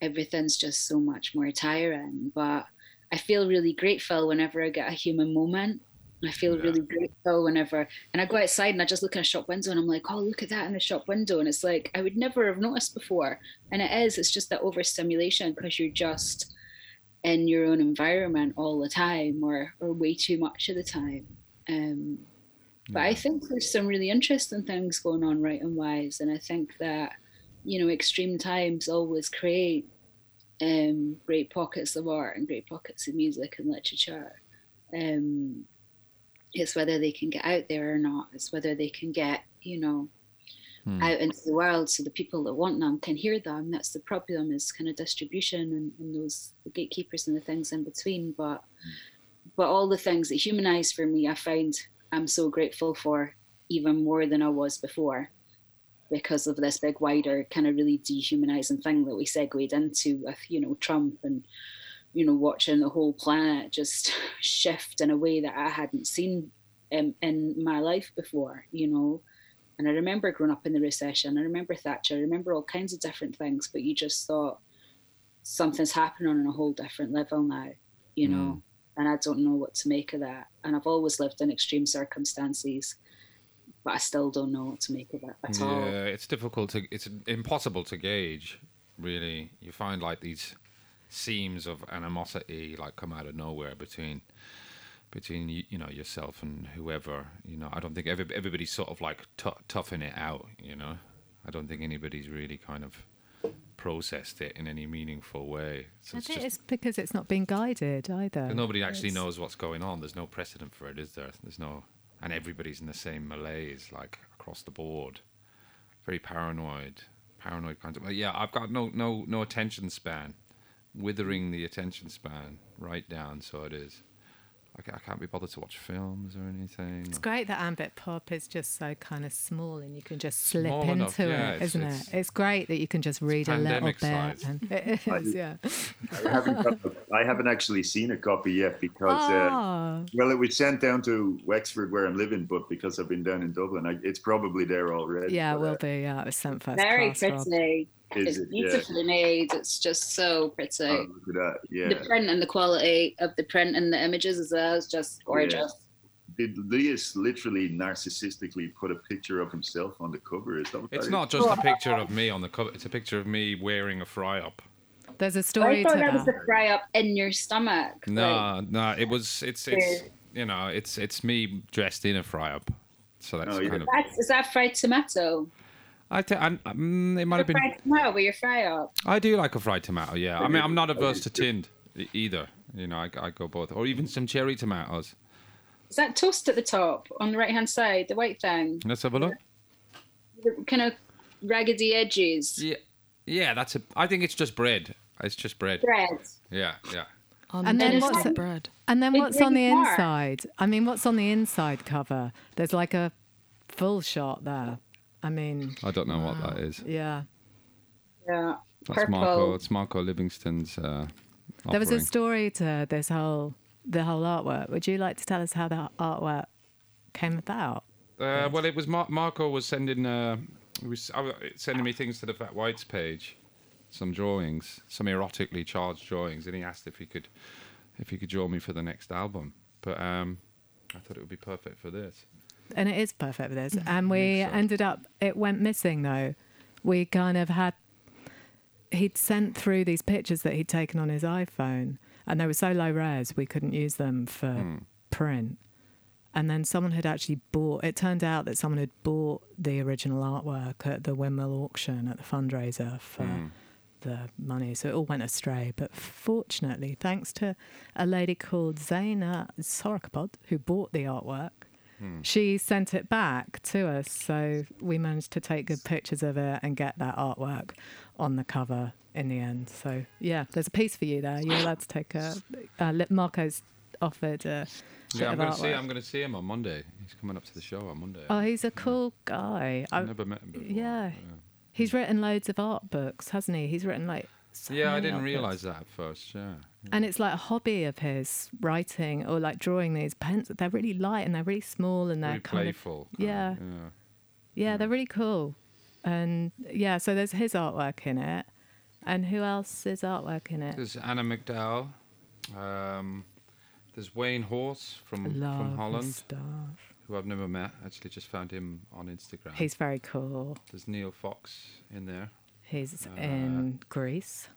everything's just so much more tiring but i feel really grateful whenever i get a human moment I feel Yeah. really grateful whenever, and I go outside and I just look in a shop window and I'm like, oh, look at that in the shop window. And it's like, I would never have noticed before. And it is, it's just that overstimulation because you're just in your own environment all the time or, or way too much of the time. Um, but I think there's some really interesting things going on right and wise. And I think that, you know, extreme times always create um, great pockets of art and great pockets of music and literature. Um, it's whether they can get out there or not. It's whether they can get, you know, Hmm. out into the world so the people that want them can hear them. That's the problem is kind of distribution and, and those the gatekeepers and the things in between. But but all the things that humanize for me, I find I'm so grateful for even more than I was before because of this big wider kind of really dehumanizing thing that we segued into with, you know, Trump and you know, watching the whole planet just [laughs] shift in a way that I hadn't seen um, in my life before, you know. And I remember growing up in the recession. I remember Thatcher. I remember all kinds of different things, but you just thought something's happening on a whole different level now, you know. Mm. And I don't know what to make of that. And I've always lived in extreme circumstances, but I still don't know what to make of it at all. Yeah, it's difficult to. It's impossible to gauge. Really, you find like these seams of animosity like come out of nowhere between between you, you know yourself and whoever. You know, I don't think every, everybody's sort of like t- toughing it out. You know, I don't think anybody's really kind of processed it in any meaningful way. So I it's think just it's because it's not being guided either. nobody actually It's- knows what's going on. There's no precedent for it, is there? There's no, and everybody's in the same malaise, like across the board. Very paranoid, paranoid kind of. Well, yeah, I've got no no no attention span, withering the attention span right down. So it is. I I can't be bothered to watch films or anything. It's great that Ambit Pop is just so kind of small and you can just slip Small into enough, yeah, it, it's- isn't it's- it? It's great that you can just read a little pandemic bit. size. And [laughs] it is, yeah. I haven't, got- I haven't actually seen a copy yet because, uh, Oh, well, it was sent down to Wexford where I'm living, but because I've been down in Dublin, I, it's probably there already. yeah, it will uh, be. Yeah, it was sent first Very class. Pretty. Is It's it? Yeah. beautifully made. It's just so pretty. Oh, look at that. Yeah. The print and the quality of the print and the images as well is just gorgeous. Did Lias literally narcissistically put a picture of himself on the cover? Is that what It's that not just a picture of me on the cover. It's a picture of me wearing a fry up. There's a I story to thought that was that. the fry up in your stomach. like- No, no, it was. It's it's you know it's it's me dressed in a fry up. So that's Oh, yeah. kind of. That's, is that fried tomato? I th- I, um, it might have been. fried tomato with your fry up. I do like a fried tomato. Yeah, I mean, I'm not averse to [laughs] tinned either. You know, I, I go both, or even some cherry tomatoes. Is that toast at the top on the right hand side, the white thing? Let's have a look. The kind of raggedy edges. Yeah, yeah. That's a. I think it's just bread. It's just bread. Bread. Yeah, yeah. Um, And then what's not it- bread? And then what's on the really inside? I mean, what's on the inside cover? There's like a full shot there. I mean, I don't know what that is. yeah. Yeah. That's Purple. Marco. It's Marco Livingstone's. Uh, There was a story to this whole the whole artwork. Would you like to tell us how the artwork came about? Uh, well, it was Mar- Marco was sending uh, he was uh, sending me things to the Fat Whites page, some drawings, some erotically charged drawings, and he asked if he could if he could draw me for the next album. But um, I thought it would be perfect for this. And it is perfect for this. And we so. ended up, it went missing though. We kind of had, he'd sent through these pictures that he'd taken on his iPhone, and they were so low res we couldn't use them for Hmm. print. And then someone had actually bought, it turned out that someone had bought the original artwork at the Windmill auction at the fundraiser for Hmm. the money. So it all went astray. But fortunately, thanks to a lady called Zaina Sorakapod, who bought the artwork, she sent it back to us. So we managed to take good pictures of it and get that artwork on the cover in the end. So yeah, there's a piece for you there. You're allowed to take a. Uh, Marco's offered a Yeah, I'm going to see. I'm going to see him on Monday. He's coming up to the show on Monday. Oh, he's a cool guy. I, I've never met him before. yeah. He's written loads of art books, hasn't he? He's written like. So Yeah, I didn't realise that at first. Yeah. And it's like a hobby of his, writing or like drawing these pens. They're really light and they're really small and they're Very kind of playful. kind yeah. of, yeah. yeah, they're really cool. And yeah, so there's his artwork in it. And who else is artwork in it? There's Anna McDowell. Um, there's Wayne Horse from Love from Holland, stuff. who I've never met. Actually, just found him on Instagram. He's very cool. There's Neil Fox in there. He's Uh, in Greece.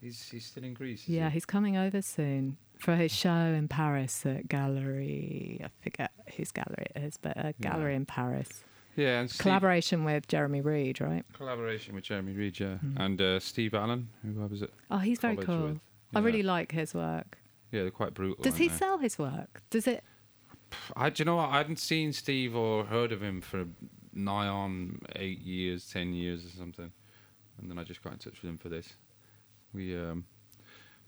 He's he's still in Greece. Yeah, he? he's coming over soon for his show in Paris at Gallery. I forget whose gallery it is, but a gallery in Paris. yeah, and Steve, Collaboration with Jeremy Reed, right? collaboration with Jeremy Reed, yeah, Hmm. and uh, Steve Allen, who I was at. Oh, he's very cool. with. I really like his work. Yeah, they're quite brutal. Does he they? sell his work? Does it? I, do you know what? I hadn't seen Steve or heard of him for nigh on eight years, ten years or something, and then I just got in touch with him for this. We um,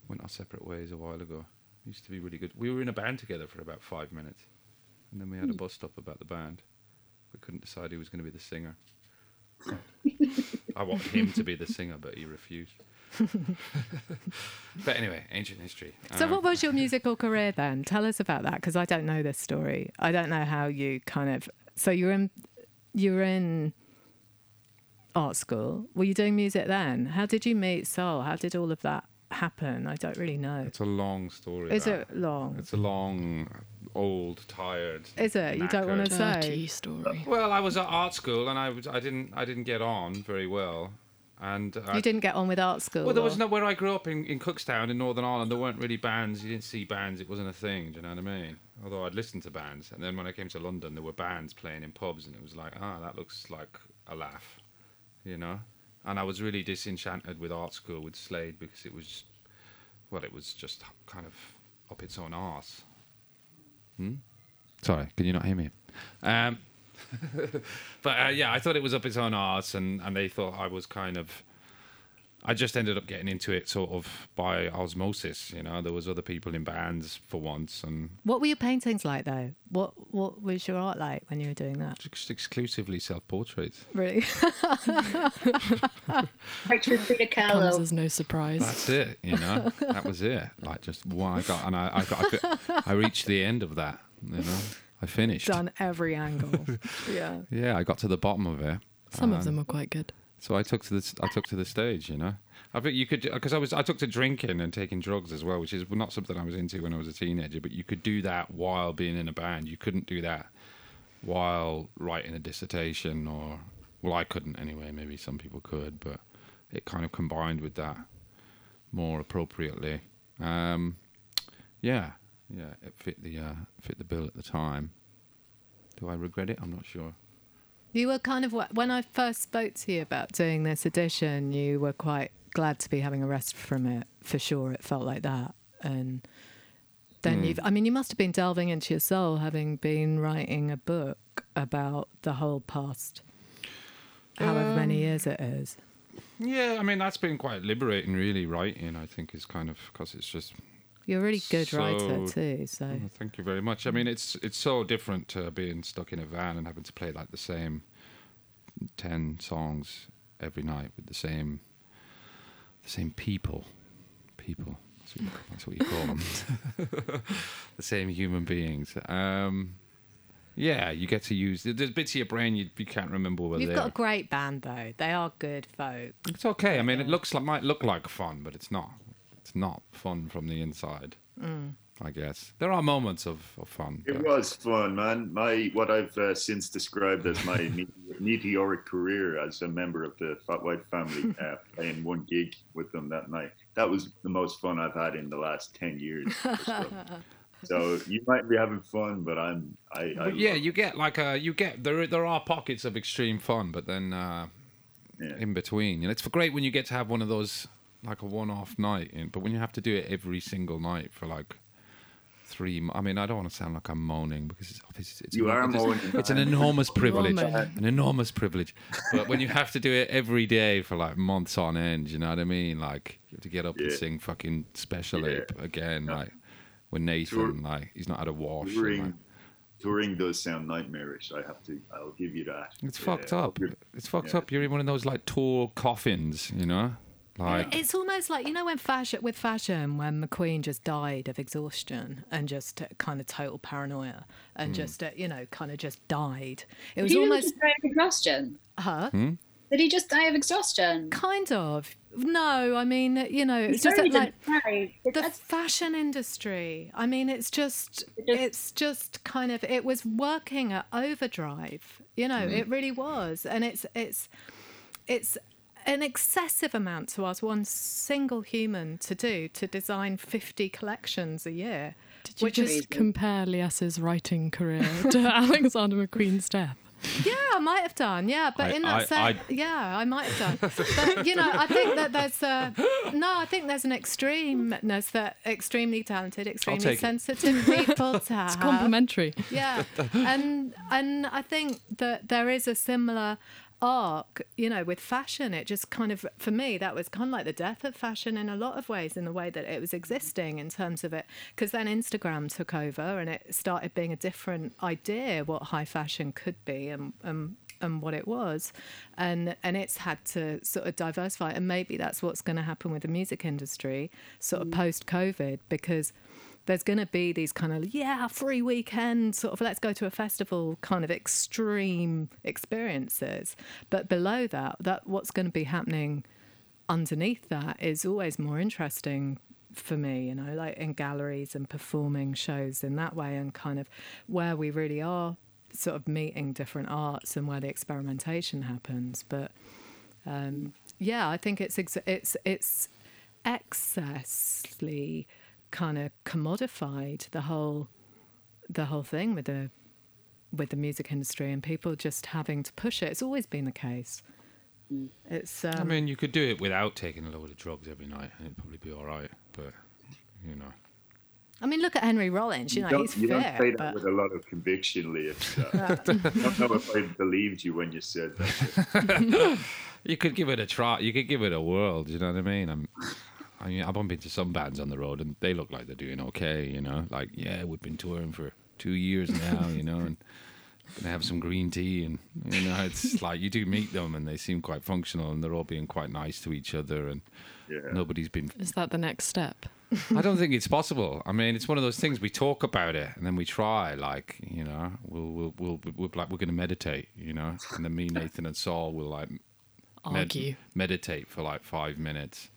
went our separate ways a while ago. Used to be really good. We were in a band together for about five minutes, and then we had a bus stop about the band. We couldn't decide who was going to be the singer. [laughs] I want him to be the singer, but he refused. but anyway, ancient history. So, Um, what was your musical career then? Tell us about that because I don't know this story. I don't know how you kind of. So you're in, you're in art school. Were you doing music then? How did you meet Saul? How did all of that happen? I don't really know. It's a long story. Is that. it long? It's a long, old, tired. Is it? You don't want to knackered- say. Story. Well, I was at art school and I was I didn't I didn't get on very well, and I, You didn't get on with art school. Well, there was no where I grew up in, in Cookstown in Northern Ireland. There weren't really bands. You didn't see bands. It wasn't a thing. Do you know what I mean? Although I'd listened to bands, and then when I came to London, there were bands playing in pubs, and it was like, ah, that looks like a laugh, you know. And I was really disenchanted with art school with Slade because it was, well, it was just kind of up its own arse. Hmm? Sorry, can you not hear me? Um, [laughs] but uh, yeah, I thought it was up its own arse, and, and they thought I was kind of. I just ended up getting into it sort of by osmosis. You know, there was other people in bands for once, and What were your paintings like though? What What was your art like when you were doing that? just exclusively self-portraits. Really? [laughs] Picture Frida Comes as no surprise. That's it. You know, that was it. Like just one I got, and I I, got, I, got, I reached the end of that. You know, I finished. Done every angle. [laughs] yeah. Yeah, I got to the bottom of it. Some of them are quite good. So I took to the I took to the stage, you know. I think you could because I was I took to drinking and taking drugs as well, which is not something I was into when I was a teenager. But you could do that while being in a band. You couldn't do that while writing a dissertation, or well, I couldn't anyway. Maybe some people could, but it kind of combined with that more appropriately. Um, yeah, yeah, it fit the uh, fit the bill at the time. Do I regret it? I'm not sure. You were kind of when I first spoke to you about doing this edition, you were quite glad to be having a rest from it. For sure, it felt like that. And then you've, I mean, you must have been delving into your soul, having been writing a book about the whole past. however Um, many years it is. Yeah, I mean that's been quite liberating, really. Writing, I think, is kind of because it's just. You're a really good writer too, so Oh, thank you very much. I mean, it's it's so different to being stuck in a van and having to play like the same ten songs every night with the same the same people. People. That's what you, that's what you call them. [laughs] the same human beings. Um, yeah, you get to use. There's bits of your brain you, you can't remember were you've there. got a great band though. They are good folk. It's okay. I mean, it looks like might look like fun, but it's not. It's not fun from the inside. I guess there are moments of, of fun. It but- was fun, man. My what I've uh, since described as my [laughs] meteoric career as a member of the Fat White family, [laughs] uh, playing one gig with them that night. That was the most fun I've had in the last ten years. [laughs] so. so you might be having fun, but I'm. I, I But yeah, you get like a you get there. There are pockets of extreme fun, but then uh, Yeah. in between, you know, it's great when you get to have one of those like a one-off night. And, but when you have to do it every single night for like three, mo- I mean, I don't want to sound like I'm moaning because it's it's, it's You an- are it's, moaning, It's an enormous privilege, an enormous privilege. But when you have to do it every day for like months on end, you know what I mean? Like you have to get up and sing fucking Special Yeah. Ape again, like with Nathan, Sure. like he's not had a wash. and, touring. like, Touring does sound nightmarish. I have to. I'll give you that. It's Yeah. fucked up. You're- It's fucked yeah. up. You're in one of those like tour coffins, you know? Like It's almost like you know when fashion with fashion when McQueen just died of exhaustion and just uh, kind of total paranoia and just uh, you know kind of just died. It was Did he almost just die of exhaustion? her Did he just die of exhaustion? kind of no. I mean you know it's just that, like died. The that's- fashion industry. I mean it's just It just- it's just kind of it was working at overdrive. You know it really was and it's it's it's an excessive amount to ask one single human to do to design 50 collections a year. Did you Which just is- compare Lias's writing career [laughs] to Alexander McQueen's death? Yeah, I might have done. Yeah, but I- in that I- sense, I- yeah, I might have done. [laughs] But you know, I think that there's a no. I think there's an extremeness that extremely talented, extremely take it. sensitive [laughs] people to have. It's complimentary. Yeah, and and I think that there is a similar arc, you know, with fashion. It just kind of, for me, that was kind of like the death of fashion in a lot of ways, in the way that it was existing in terms of it, because then Instagram took over and it started being a different idea what high fashion could be and. and and what it was, and and it's had to sort of diversify, and maybe that's what's going to happen with the music industry, sort of mm. post COVID, because there's going to be these kind of yeah free weekend sort of let's go to a festival kind of extreme experiences. But below that that what's going to be happening underneath that is always more interesting for me you know like in galleries and performing shows in that way and kind of where we really are sort of meeting different arts and where the experimentation happens. But um, yeah, I think it's ex- it's it's excessly kind of commodified the whole the whole thing with the with the music industry and people just having to push it. It's always been the case. It's um, I mean, you could do it without taking a load of drugs every night, and it'd probably be all right. But you know, I mean, look at Henry Rollins. You know, don't, he's you don't fair, say that but with a lot of conviction, Leah. So [laughs] I don't know if I believed you when you said that. [laughs] you could give it a try. You could give it a whirl. Do you know what I mean? I'm. I mean, I bump into some bands on the road, and they look like they're doing okay. You know, like yeah, we've been touring for two years now. You know, and gonna have some green tea, and you know, it's [laughs] like you do meet them, and they seem quite functional, and they're all being quite nice to each other, and Yeah. nobody's been Is that the next step? I don't think [laughs] it's possible. I mean, it's one of those things we talk about it and then we try. Like, you know, we'll we'll we'll, we'll like we're going to meditate. You know, and then me, [laughs] Nathan, and Saul will like med- Argue. meditate for like five minutes,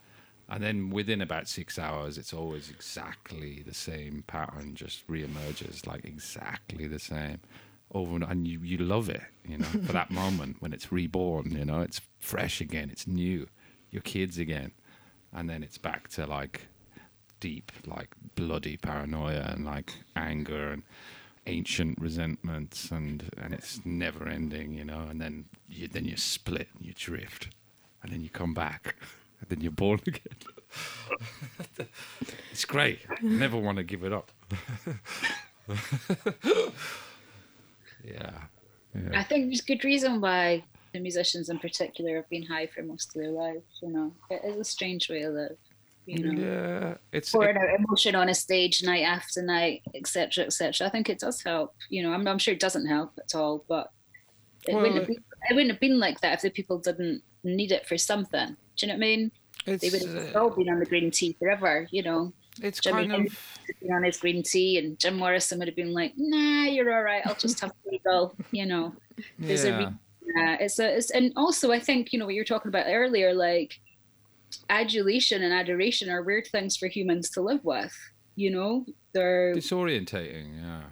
and then within about six hours, it's always exactly the same pattern, just reemerges like exactly the same over and, and you you love it. You know, for that [laughs] moment when it's reborn. You know, it's fresh again. It's new. Your kids again, and then it's back to like deep, like bloody paranoia and like anger and ancient resentments, and and it's never ending, you know. And then you then you split, and you drift, and then you come back, [laughs] and [laughs] then you're born again. [laughs] it's great. Never want to give it up. [laughs] yeah. I think there's good reason why the musicians in particular have been high for most of their lives. You know, it is a strange way to live. You know, Yeah, it's pouring it- out emotion on a stage night after night, etc., etc. I think it does help. You know, I'm, I'm sure it doesn't help at all, but it Well, wouldn't have been, it wouldn't have been like that if the people didn't need it for something. Do you know what I mean? it's They would have uh, all been on the green tea forever. You know, it's Jimmy kind of been on his green tea, and Jim Morrison would have been like, "Nah, you're all right. I'll just have a go." You know. There's a yeah. re- Yeah, it's a, it's, and also I think you know what you were talking about earlier, like adulation and adoration are weird things for humans to live with. You know, they're disorientating. Yeah.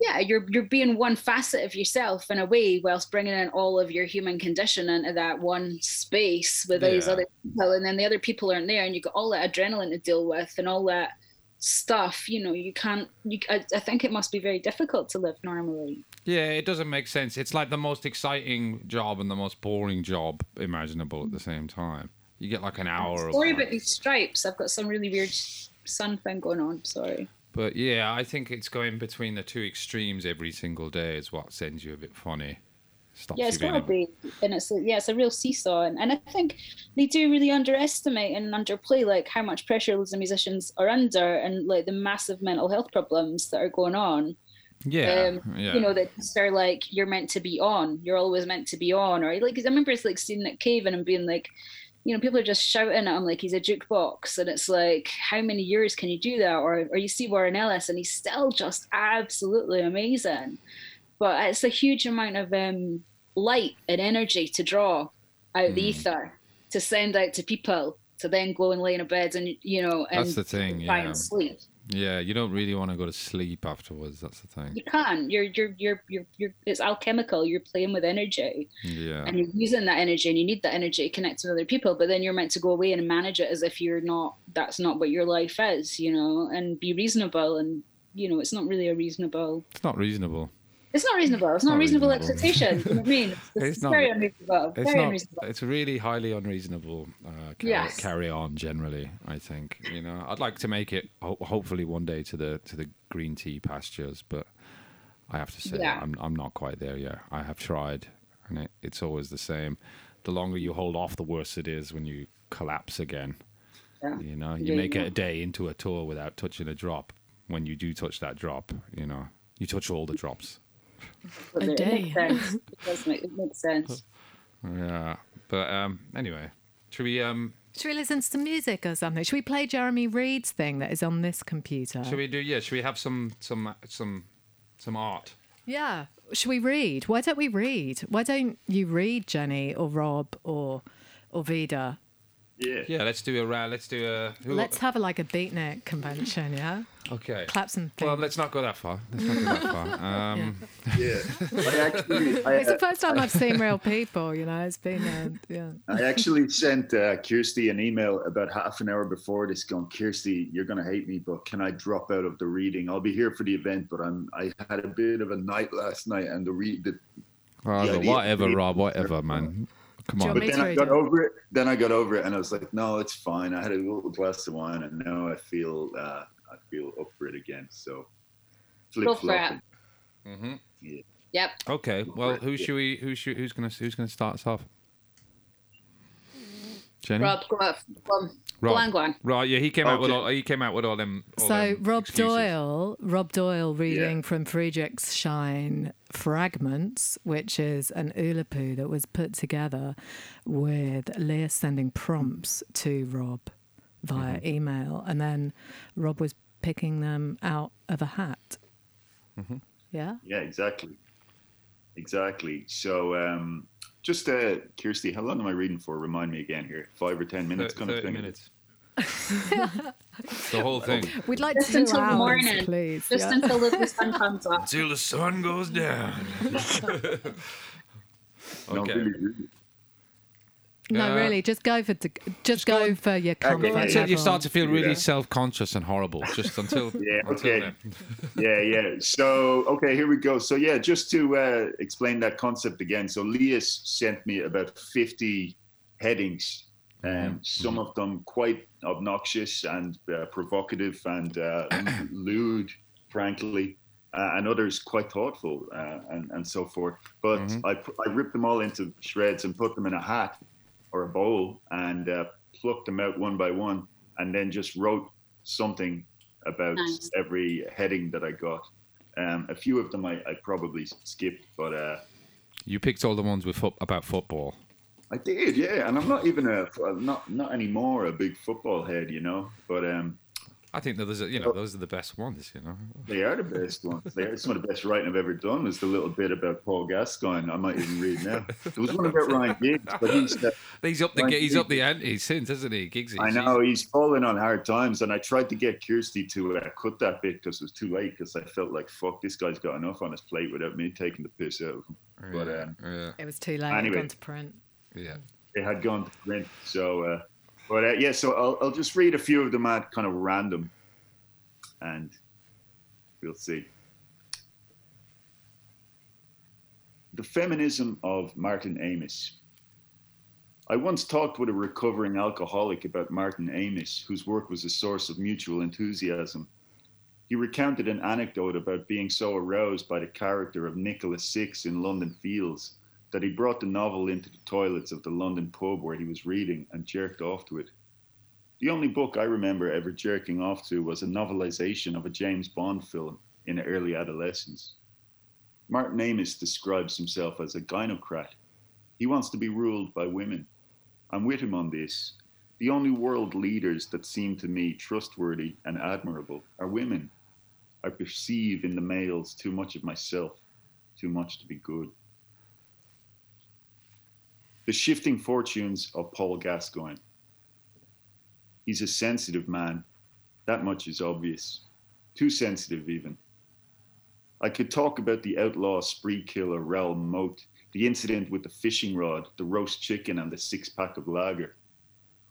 Yeah, you're you're being one facet of yourself in a way, whilst bringing in all of your human condition into that one space with these Yeah. other people, and then the other people aren't there, and you've got all that adrenaline to deal with and all that stuff. You know, you can't. You, I, I think it must be very difficult to live normally. Yeah, it doesn't make sense. It's like the most exciting job and the most boring job imaginable at the same time. You get like an hour. Sorry about these stripes. I've got some really weird sun thing going on. Sorry. But yeah, I think it's going between the two extremes every single day is what sends you a bit funny. Stops Yeah, it's got to be, and it's a, yeah, it's a real seesaw, and, and I think they do really underestimate and underplay like how much pressure loads of musicians are under, and like the massive mental health problems that are going on. Yeah, um, yeah. You know that are like you're meant to be on, you're always meant to be on, or like I remember it's like seeing Nick Cave and being like, you know, people are just shouting at him like he's a jukebox, and it's like, how many years can you do that? Or or you see Warren Ellis, and he's still just absolutely amazing, but it's a huge amount of um, light and energy to draw out the Mm. ether to send out to people to then go and lay in a bed and you know and That's the thing, try yeah. and sleep. Yeah, you don't really want to go to sleep afterwards. That's the thing. You can. You're you're you're you're you're. It's alchemical. You're playing with energy, Yeah, and you're using that energy, and you need that energy to connect with other people. But then you're meant to go away and manage it as if you're not. That's not what your life is, you know, and be reasonable. And you know, it's not really a reasonable. it's not reasonable. It's not reasonable. It's not, not reasonable, reasonable. expectation. you know I mean? [laughs] It's, It's not- very unreasonable. It's very not. unreasonable. It's really highly unreasonable. Uh, carry, Yes. carry on generally. I think you know. I'd like to make it ho- hopefully one day to the to the green tea pastures, but I have to say Yeah. I'm I'm not quite there yet. I have tried, and it, it's always the same. The longer you hold off, the worse it is when you collapse again. Yeah. You know, you Yeah, make it a day into a tour without touching a drop. When you do touch that drop, you know, you touch all the drops. But A it day. makes sense. [laughs] It does make it makes sense. Yeah, but um, anyway, should we um, Should we listen to some music or something? Should we play Jeremy Reed's thing that is on this computer? should we do? Yeah, should we have some some some some art? Yeah. Should we read? Why don't we read? Why don't you read, Jenni or Rob or or Vida? Yeah. Yeah, let's do a round. Let's do a. Who, Let's have a like a beatnik convention, yeah? okay. Clap some things. Well, let's not go that far. Let's not go that far. [laughs] Um, Yeah. I actually, [laughs] I, it's the first time I've seen real [laughs] people, you know. It's been, uh, yeah. I actually sent uh, Kirsty an email about half an hour before this, going, Kirsty, you're gonna hate me, but can I drop out of the reading? I'll be here for the event, but I'm I had a bit of a night last night, and the read the well, The whatever, Rob. Whatever, man. Come on. But then I got it? over it. Then I got over it, and I was like, "No, it's fine." I had a little glass of wine, and now I feel uh, I feel up for it again. So flip Go for it. flopping. hmm Yep. Okay. Well, who should we? Who should? Who's gonna? Who's gonna start us off? Jenni. Rob, go up. Go on. Go Rob. on, go on. Right. Yeah, he came out with all. He came out with all them. All So them Rob excuses. Doyle, Rob Doyle reading Yeah. from Friedrichshain Fragments, which is an Oulipo that was put together with Leah sending prompts to Rob via Mm-hmm. email, and then Rob was picking them out of a hat. Mm-hmm. Yeah. Yeah, exactly, exactly. So um, just uh, Kirsty, how long am I reading for? Remind me again here. Five or ten minutes, Thir- kind of Thirty thing. minutes. [laughs] the whole thing. We'd like Just two until the hours, morning. please. Just yeah. until the, the sun comes [laughs] up. Until the sun goes down. [laughs] No, okay. really, really. no, Uh, really, just go for the, just, go go for your comfort. yeah, Until you start to feel really Yeah. self-conscious and horrible. Just until. Yeah, Until okay. then. yeah, yeah. So, okay, here we go. So, yeah, just to uh, explain that concept again. So, Lias sent me about 50 headings, um, some of them quite obnoxious and uh, provocative and uh, [coughs] lewd, frankly. uh, and others quite thoughtful uh, and, and so forth. But mm-hmm. I, I ripped them all into shreds and put them in a hat or a bowl and uh, plucked them out one by one and then just wrote something about nice. every heading that I got. Um, a few of them I, I probably skipped, but uh, you picked all the ones with fo- about football. I did, yeah, and I'm not even a not not anymore a big football head, you know. But um, I think that those are, you know, those are the best ones, you know. They are the best ones. They are some of the best writing I've ever done. Was the little bit about Paul Gascoigne. I might even read now. There was one about Ryan Giggs, but he's uh, he's up the Ryan he's Giggs. up the ante since, isn't he? Giggs. I know he's fallen on hard times, and I tried to get Kirsty to uh, cut that bit because it was too late. Because I felt like fuck, this guy's got enough on his plate without me taking the piss out of him. Yeah, but um, yeah. it was too late. Anyway, gone to print. Yeah, it had gone to print. So, uh, but uh, yeah, so I'll, I'll just read a few of them at kind of random and we'll see. The feminism of Martin Amis. I once talked with a recovering alcoholic about Martin Amis, whose work was a source of mutual enthusiasm. He recounted an anecdote about being so aroused by the character of Nicola Six in London Fields that he brought the novel into the toilets of the London pub where he was reading and jerked off to it. The only book I remember ever jerking off to was a novelization of a James Bond film in early adolescence. Martin Amis describes himself as a gynocrat. He wants to be ruled by women. I'm with him on this. The only world leaders that seem to me trustworthy and admirable are women. I perceive in the males too much of myself, too much to be good. The shifting fortunes of Paul Gascoigne. He's a sensitive man. That much is obvious. Too sensitive, even. I could talk about the outlaw spree killer Raoul Moat, the incident with the fishing rod, the roast chicken, and the six pack of lager.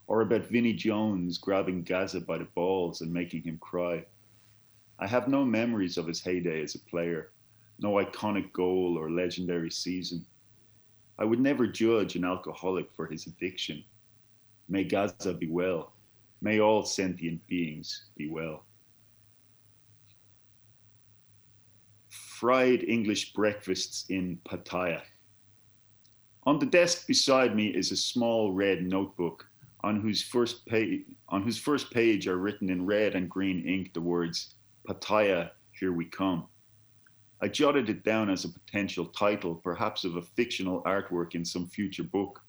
Or about Vinnie Jones grabbing Gazza by the balls and making him cry. I have no memories of his heyday as a player, no iconic goal or legendary season. I would never judge an alcoholic for his addiction. May Gazza be well. May all sentient beings be well. Fried English breakfasts in Pattaya. On the desk beside me is a small red notebook on whose first page on whose first page are written in red and green ink the words Pattaya, here we come. I jotted it down as a potential title, perhaps of a fictional artwork in some future book.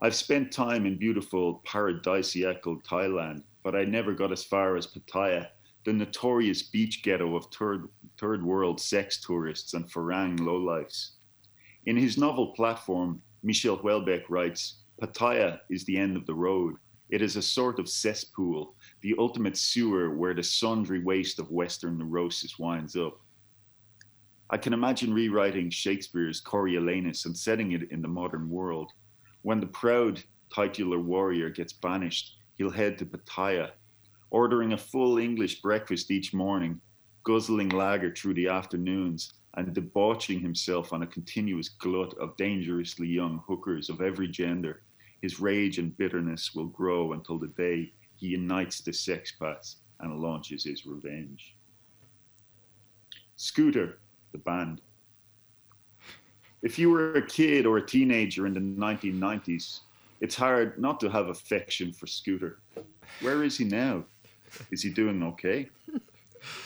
I've spent time in beautiful paradisiacal Thailand, but I never got as far as Pattaya, the notorious beach ghetto of third, third world sex tourists and Farang lowlifes. In his novel Platform, Michel Houellebecq writes, Pattaya is the end of the road. It is a sort of cesspool, the ultimate sewer where the sundry waste of Western neurosis winds up. I can imagine rewriting Shakespeare's Coriolanus and setting it in the modern world. When the proud titular warrior gets banished, he'll head to Pattaya, ordering a full English breakfast each morning, guzzling lager through the afternoons, and debauching himself on a continuous glut of dangerously young hookers of every gender. His rage and bitterness will grow until the day he unites the sexpats and launches his revenge. Scooter, the band. If you were a kid or a teenager in the 1990s, it's hard not to have affection for Scooter. Where is he now? Is he doing okay?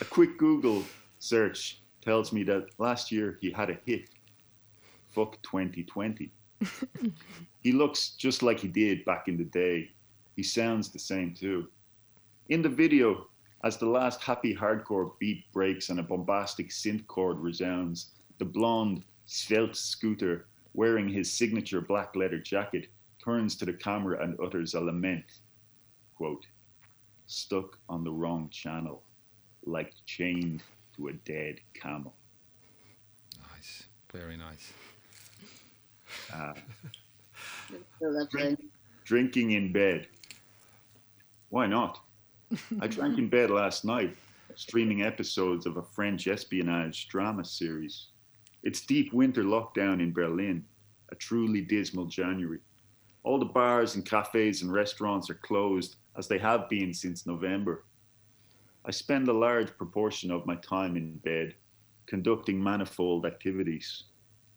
A quick Google search tells me that last year he had a hit. Fuck 2020. [laughs] he looks just like he did back in the day. He sounds the same too. In the video, as the last happy hardcore beat breaks and a bombastic synth chord resounds, the blonde, svelte scooter wearing his signature black leather jacket turns to the camera and utters a lament quote stuck on the wrong channel like chained to a dead camel. Nice. Very nice. Uh, [laughs] drink, drinking in bed. Why not i drank in bed last night streaming episodes of a french espionage drama series it's deep winter lockdown in Berlin, a truly dismal January. All the bars and cafes and restaurants are closed as they have been since November. I spend a large proportion of my time in bed, conducting manifold activities.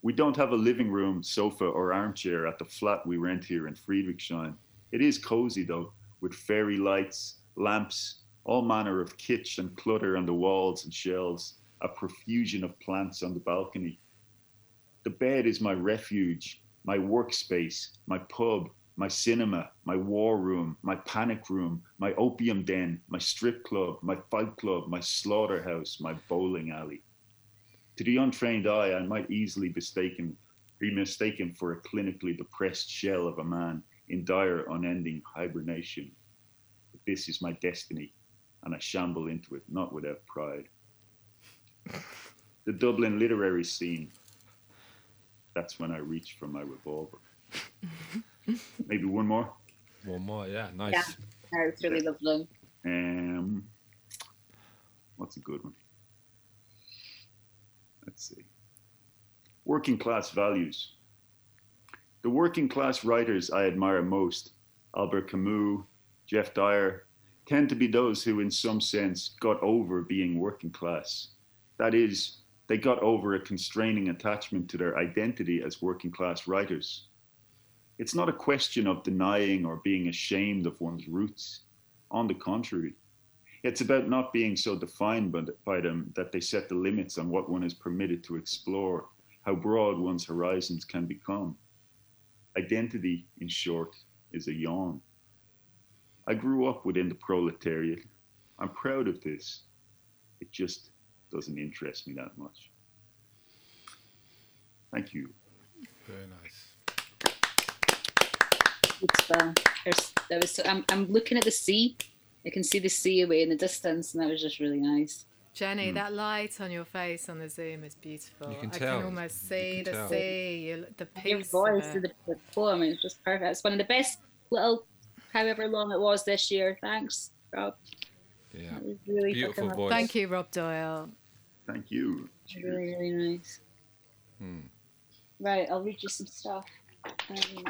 We don't have a living room, sofa, or armchair at the flat we rent here in Friedrichshain. It is cozy though, with fairy lights, lamps, all manner of kitsch and clutter on the walls and shelves, a profusion of plants on the balcony. The bed is my refuge, my workspace, my pub, my cinema, my war room, my panic room, my opium den, my strip club, my fight club, my slaughterhouse, my bowling alley. To the untrained eye, I might easily mistaken, be mistaken for a clinically depressed shell of a man in dire, unending hibernation. But this is my destiny, and I shamble into it, not without pride. The Dublin literary scene. That's when I reach for my revolver. [laughs] Maybe one more. One more, yeah, nice. Yeah. That was really lovely. Um, what's a good one? Let's see. Working class values. The working class writers I admire most, Albert Camus, Geoff Dyer, tend to be those who, in some sense, got over being working class. That is, they got over a constraining attachment to their identity as working class writers. It's not a question of denying or being ashamed of one's roots. On the contrary, it's about not being so defined by, them that they set the limits on what one is permitted to explore, how broad one's horizons can become. Identity, in short, is a yawn. I grew up within the proletariat. I'm proud of this. It just doesn't interest me that much. Thank you. Very nice. It's, uh, there's, that was, I'm, I'm looking at the sea. I can see the sea away in the distance, and that was just really nice. Jenni, that light on your face on the Zoom is beautiful. You can I can almost see can the tell. sea, you, the Your voice of to the, the poem is just perfect. It's one of the best little, however long it was this year. Thanks, Rob. Yeah. Was really Beautiful voice. Thank you, Rob Doyle. Thank you. Really, really nice. Hmm. Right, I'll read you some stuff. Um,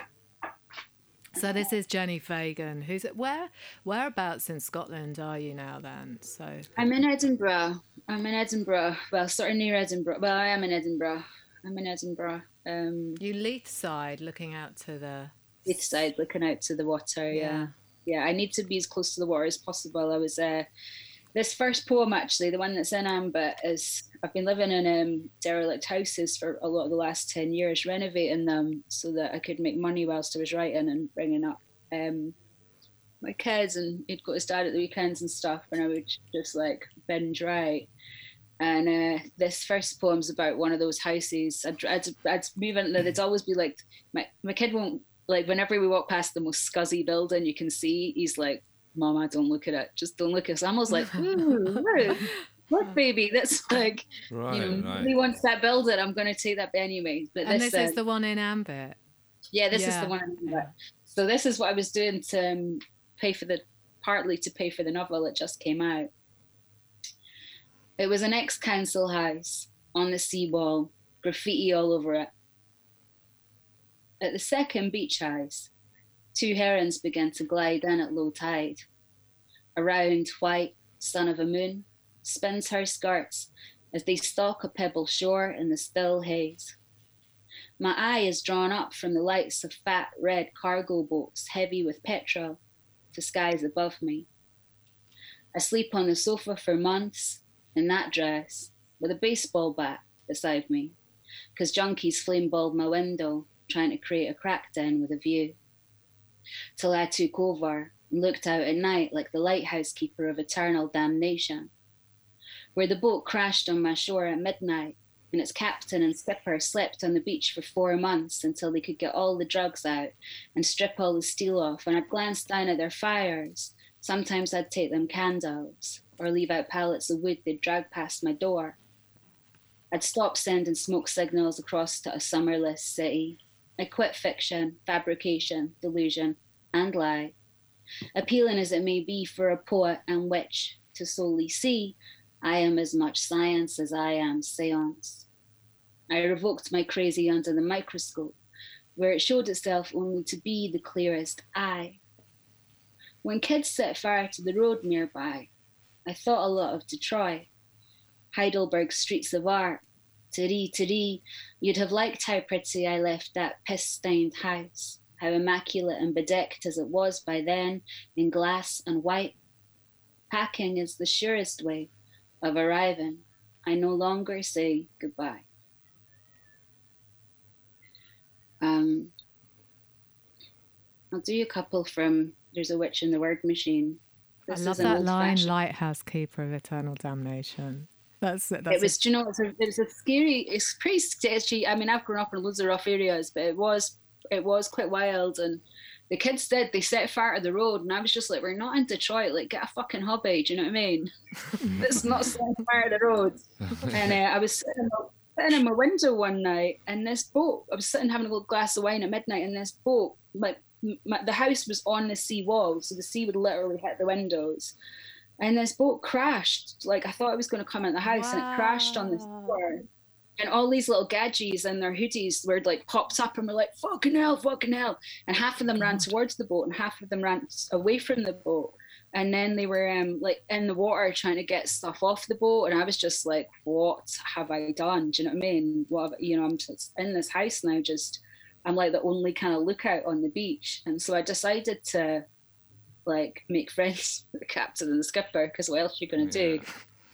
So this is Jenni Fagan. Who's where? Whereabouts in Scotland are you now? Then, so I'm in Edinburgh. I'm in Edinburgh. Well, sort of near Edinburgh. Well, I am in Edinburgh. I'm in Edinburgh. Um, you Leith side, looking out to the east side, looking out to the water. Yeah. yeah. I need to be as close to the water as possible. I was uh, this first poem actually, the one that's in Ambit, is I've been living in um, derelict houses for a lot of the last ten years, renovating them so that I could make money whilst I was writing and bringing up um, my kids. And he'd go to his dad at the weekends and stuff, and I would just like binge write. And uh, this first poem's about one of those houses. I'd, I'd, I'd move in there. There'd always be like my my kid won't like whenever we walk past the most scuzzy building you can see, he's like, "Mama, don't look at it. Just don't look at it." So I'm always like, "Ooh, look, look, [laughs] baby, that's like, Right, you know, right. he wants that building. I'm going to take that anyway." But and this, this is uh, the one in Ambit. yeah, this is the one. I'm yeah. about. So this is what I was doing to um, pay for the partly to pay for the novel that just came out. It was an ex-council house on the seawall, graffiti all over it. At the second beach house, two herons began to glide in at low tide. A round, white son of a moon spins her skirts as they stalk a pebble shore in the still haze. My eye is drawn up from the lights of fat red cargo boats heavy with petrol to skies above me. I sleep on the sofa for months in that dress with a baseball bat beside me because junkies flameballed my window trying to create a crack den with a view. Till I took over and looked out at night like the lighthouse keeper of eternal damnation. Where the boat crashed on my shore at midnight and its captain and skipper slept on the beach for four months until they could get all the drugs out and strip all the steel off. And I'd glance down at their fires. Sometimes I'd take them candles or leave out pallets of wood they'd drag past my door. I'd stop sending smoke signals across to a summerless city. I quit fiction, fabrication, delusion, and lie. Appealing as it may be for a poet and witch to solely see, I am as much science as I am seance. I revoked my crazy under the microscope, where it showed itself only to be the clearest eye. When kids set fire to the road nearby, I thought a lot of Detroit, Heidelberg streets of art. Tiri, tiri, you'd have liked how pretty I left that piss stained house, how immaculate and bedecked as it was by then, in glass and white. Packing is the surest way of arriving. I no longer say goodbye. Um, I'll do you a couple from There's a Witch in the Word Machine. This I love that line, Lighthouse Keeper of Eternal Damnation. That's, that's it. Was, a- you know, it's a, it's a scary, it's pretty sketchy. I mean, I've grown up in loads of rough areas, but it was, it was quite wild. And the kids did, they set fire to the road. And I was just like, we're not in Detroit, like, get a fucking hobby. Do you know what I mean? [laughs] it's not setting fire to the road. And uh, I was sitting, sitting in my window one night, and this boat, I was sitting having a little glass of wine at midnight, and this boat, like, my, the house was on the sea wall, so the sea would literally hit the windows. And this boat crashed. Like I thought it was going to come in the house, wow. and it crashed on the floor. And all these little gadgets and their hoodies were like popped up, and were like, "Fucking hell, fucking hell!" And half of them ran towards the boat, and half of them ran away from the boat. And then they were um, like in the water trying to get stuff off the boat, and I was just like, "What have I done?" Do you know what I mean? What have, you know? I'm just in this house now, just I'm like the only kind of lookout on the beach. And so I decided to like make friends [laughs] with the captain and the skipper because what else are you going to yeah. do?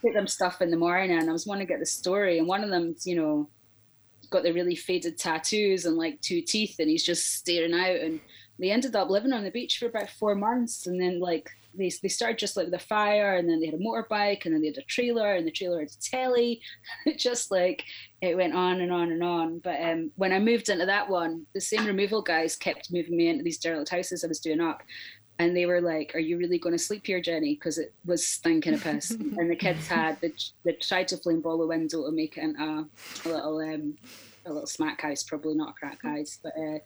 Get them stuff in the morning. And I was wanting to get the story. And one of them's, you know, got the really faded tattoos and like two teeth and he's just staring out. And they ended up living on the beach for about four months. And then like they, they started just like with a fire and then they had a motorbike and then they had a trailer and the trailer had a telly [laughs] just like it went on and on and on but um, when i moved into that one the same removal guys kept moving me into these derelict houses i was doing up and they were like are you really going to sleep here jenni? Because it was stinking of piss. [laughs] And the kids had they, they tried to flame ball the window to make it into a, a little um, a little smack house probably not a crack house but uh,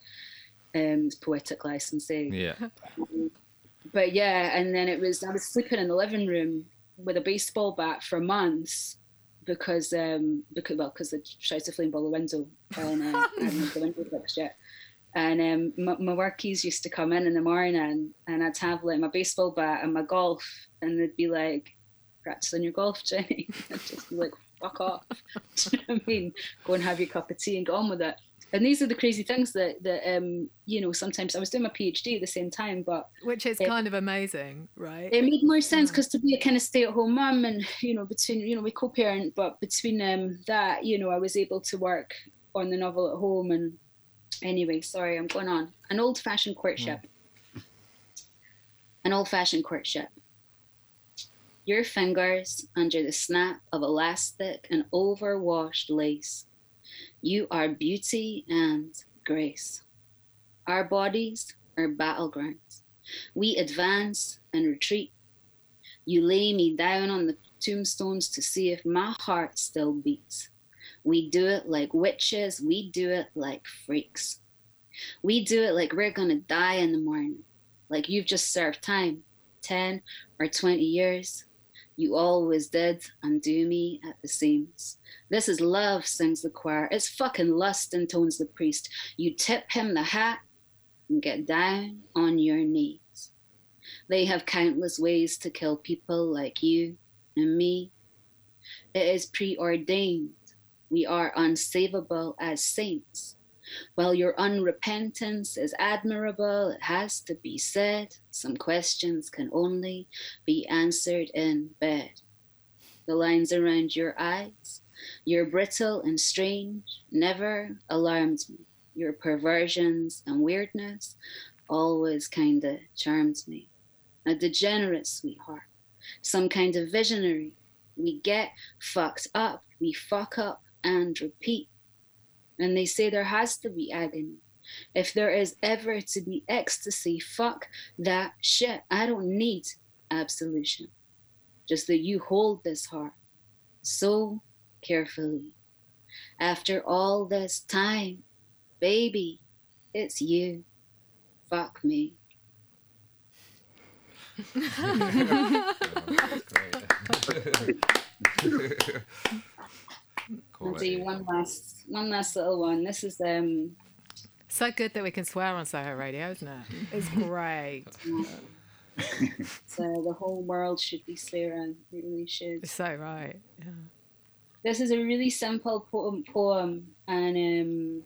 um, poetic license yeah. Um, [laughs] but yeah, and then it was I was sleeping in the living room with a baseball bat for months because um because well because the tried to flame ball [laughs] the window and uh, I hadn't the window fixed yet. And um, my, my workies used to come in in the morning, and I'd have like my baseball bat and my golf, and they'd be like, "Practicing your golf, Jenni." [laughs] I'd just be like, "Fuck off!" [laughs] Do you know what I mean? Go and have your cup of tea and get on with it and these are the crazy things that that um you know sometimes i was doing my phd at the same time but which is it, kind of amazing right it made more sense because yeah. to be a kind of stay-at-home mum and you know between you know we co-parent but between um that you know i was able to work on the novel at home and anyway sorry i'm going on an old-fashioned courtship mm. an old-fashioned courtship your fingers under the snap of elastic and overwashed lace you are beauty and grace. Our bodies are battlegrounds. We advance and retreat. You lay me down on the tombstones to see if my heart still beats. We do it like witches, we do it like freaks. We do it like we're gonna die in the morning, like you've just served time 10 or 20 years. You always did undo me at the seams. This is love, sings the choir. It's fucking lust, intones the priest. You tip him the hat and get down on your knees. They have countless ways to kill people like you and me. It is preordained. We are unsavable as saints. While your unrepentance is admirable, it has to be said, some questions can only be answered in bed. The lines around your eyes, you're brittle and strange, never alarmed me. Your perversions and weirdness always kinda charmed me. A degenerate sweetheart, some kind of visionary. We get fucked up, we fuck up and repeat. And they say there has to be agony. If there is ever to be ecstasy, fuck that shit. I don't need absolution. Just that you hold this heart so carefully. After all this time, baby, it's you. Fuck me. [laughs] [laughs] I'll do one last, one last little one. This is um. So good that we can swear on Soho Radio, isn't it? [laughs] It's great. [laughs] so the whole world should be swearing. It really should. It's So right. Yeah. This is a really simple poem, poem and um,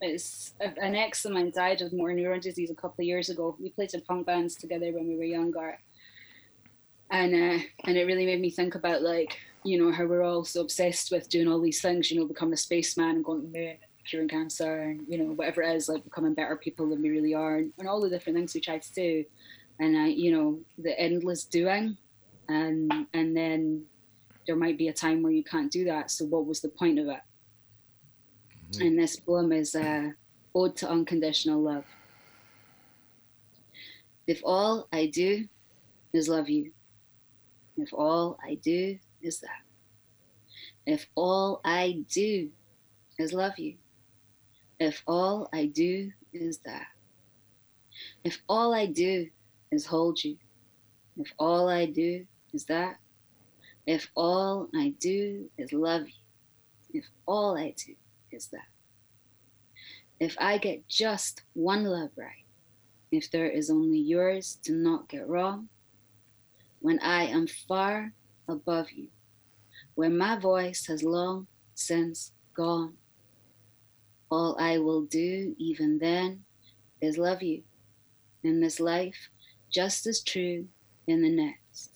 it's an ex of mine died of motor neuron disease a couple of years ago. We played in punk bands together when we were younger, and uh, and it really made me think about like you know how we're all so obsessed with doing all these things. You know, becoming a spaceman and going to the moon, curing cancer, and you know whatever it is, like becoming better people than we really are, and, and all the different things we try to do, and uh, you know the endless doing, and and then there might be a time where you can't do that. So what was the point of it? Mm-hmm. And this poem is a ode to unconditional love. If all I do is love you, if all I do is that, if all I do is love you, if all I do is that, if all I do is hold you, if all I do is that, if all I do is love you, if all I do is that. If I get just one love right, if there is only yours to not get wrong, when I am far above you, where my voice has long since gone, all I will do even then is love you in this life just as true in the next.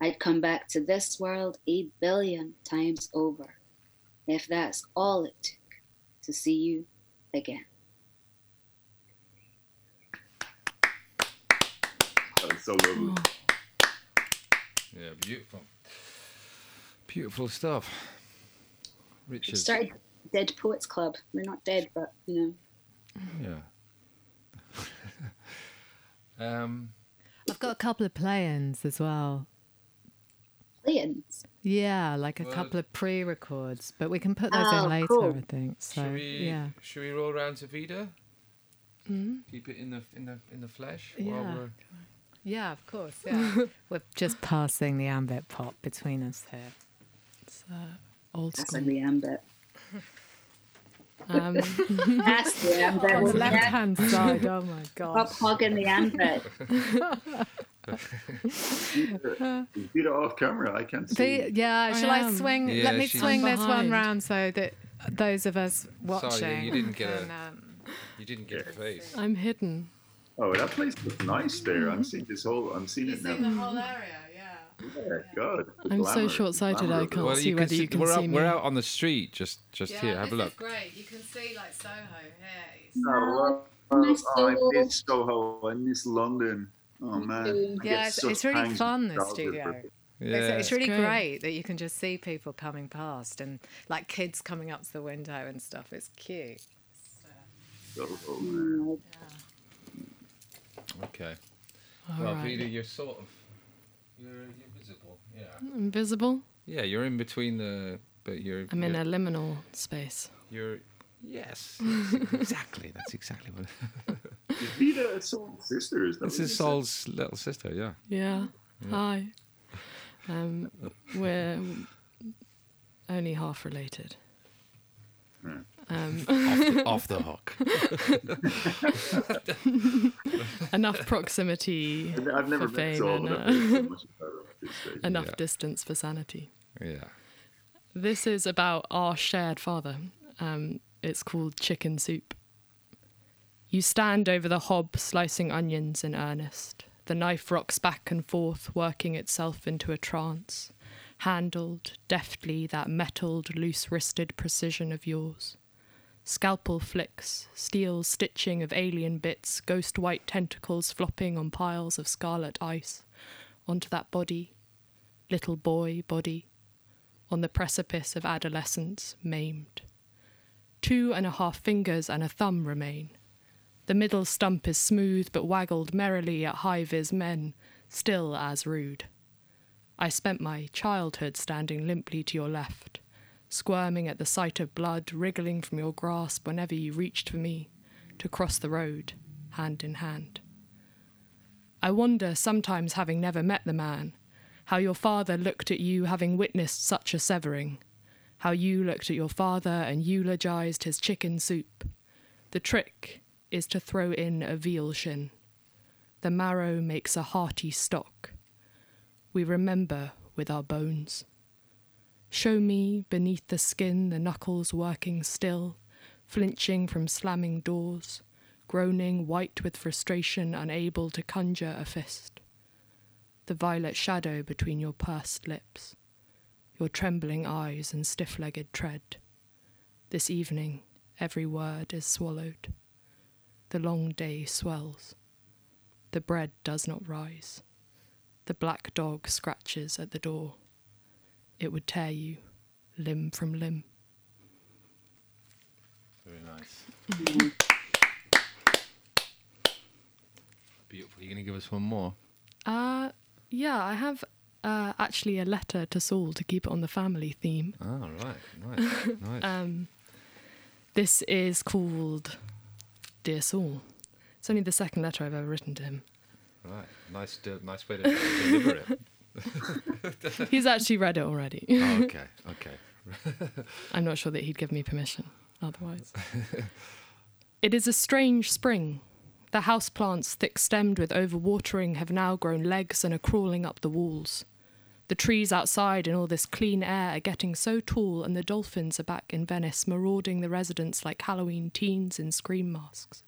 I'd come back to this world a billion times over if that's all it took to see you again. That was so lovely. Oh. Yeah, beautiful. Beautiful stuff. Richard. We started Dead Poets Club. We're not dead, but you know. Yeah. [laughs] um, I've got a couple of play-ins as well play-ins. Yeah, like a well, couple of pre-records, but we can put those oh, in later. Cool. I think. So should we, yeah. Should we roll around to Vida? Mm-hmm. Keep it in the in the in the flesh. Yeah. Yeah, of course. Yeah. [laughs] we're just passing the ambit pot between us here. It's uh, old That's school. That's the ambit. [laughs] Um, [laughs] That's the ambit. On the left hand side. Oh my god. Stop hogging the ambit. Beat it off camera. I can't see. The, yeah, shall I, I swing? Yeah, Let me swing this one round so that those of us watching. Sorry, you didn't get can, a. Um, you didn't get a face. I'm hidden. Oh, that place looks nice there. I'm mm-hmm. seeing this whole. I'm seeing it now. the whole area. Yeah, good. I'm glamour. so short-sighted. I can't well, see whether see, you can we're see out, me. We're out on the street, just just yeah, here. Have a look. great. You can see like Soho here. No, oh, oh, I miss Soho. I miss London. Oh man. Yeah, it's, it's really fun this studio. Yeah. It's, it's really great. great. that you can just see people coming past and like kids coming up to the window and stuff. It's cute. So, oh, yeah. Okay. All well, right. Peter, you're sort of you're, you're. Yeah. Invisible. Yeah, you're in between the, but you're. I'm you're, in a liminal space. You're. Yes, [laughs] exactly. That's exactly what. [laughs] Is Vida Saul's sister? Is that this is Saul's little sister? Yeah. Yeah. yeah. Hi. Um, we're only half related. Um, off, the, off, the, [laughs] hook. enough proximity I've never for fame and uh, enough yeah. distance for sanity. Yeah. This is about our shared father. Um, it's called Chicken Soup. You stand over the hob slicing onions in earnest. The knife rocks back and forth, working itself into a trance. Handled deftly that metalled, loose wristed precision of yours. Scalpel flicks, steel stitching of alien bits, ghost white tentacles flopping on piles of scarlet ice. Onto that body, little boy body, on the precipice of adolescence, maimed. Two and a half fingers and a thumb remain. The middle stump is smooth but waggled merrily at high vis men, still as rude. I spent my childhood standing limply to your left squirming at the sight of blood wriggling from your grasp whenever you reached for me to cross the road, hand in hand. I wonder, sometimes having never met the man, how your father looked at you having witnessed such a severing, how you looked at your father and eulogized his chicken soup. The trick is to throw in a veal shin. the marrow makes a hearty stock. We remember with our bones. Show me beneath the skin the knuckles working still, flinching from slamming doors, groaning white with frustration, unable to conjure a fist. The violet shadow between your pursed lips, your trembling eyes and stiff legged tread. This evening, every word is swallowed. The long day swells. The bread does not rise. The black dog scratches at the door. It would tear you limb from limb. Very nice. Beautiful. You're going to give us one more? Uh, yeah, I have uh, actually a letter to Saul to keep it on the family theme. Oh, right. Nice. [laughs] nice. Um, this is called Dear Saul. It's only the second letter I've ever written to him. right. Nice, de- nice way to deliver it. [laughs] He's actually read it already. Oh, okay. [laughs] Okay. I'm not sure that he'd give me permission otherwise. [laughs] it is a strange spring. The house plants, thick stemmed with overwatering, have now grown legs and are crawling up the walls. The trees outside in all this clean air are getting so tall, and the dolphins are back in Venice, marauding the residents like Halloween teens in scream masks.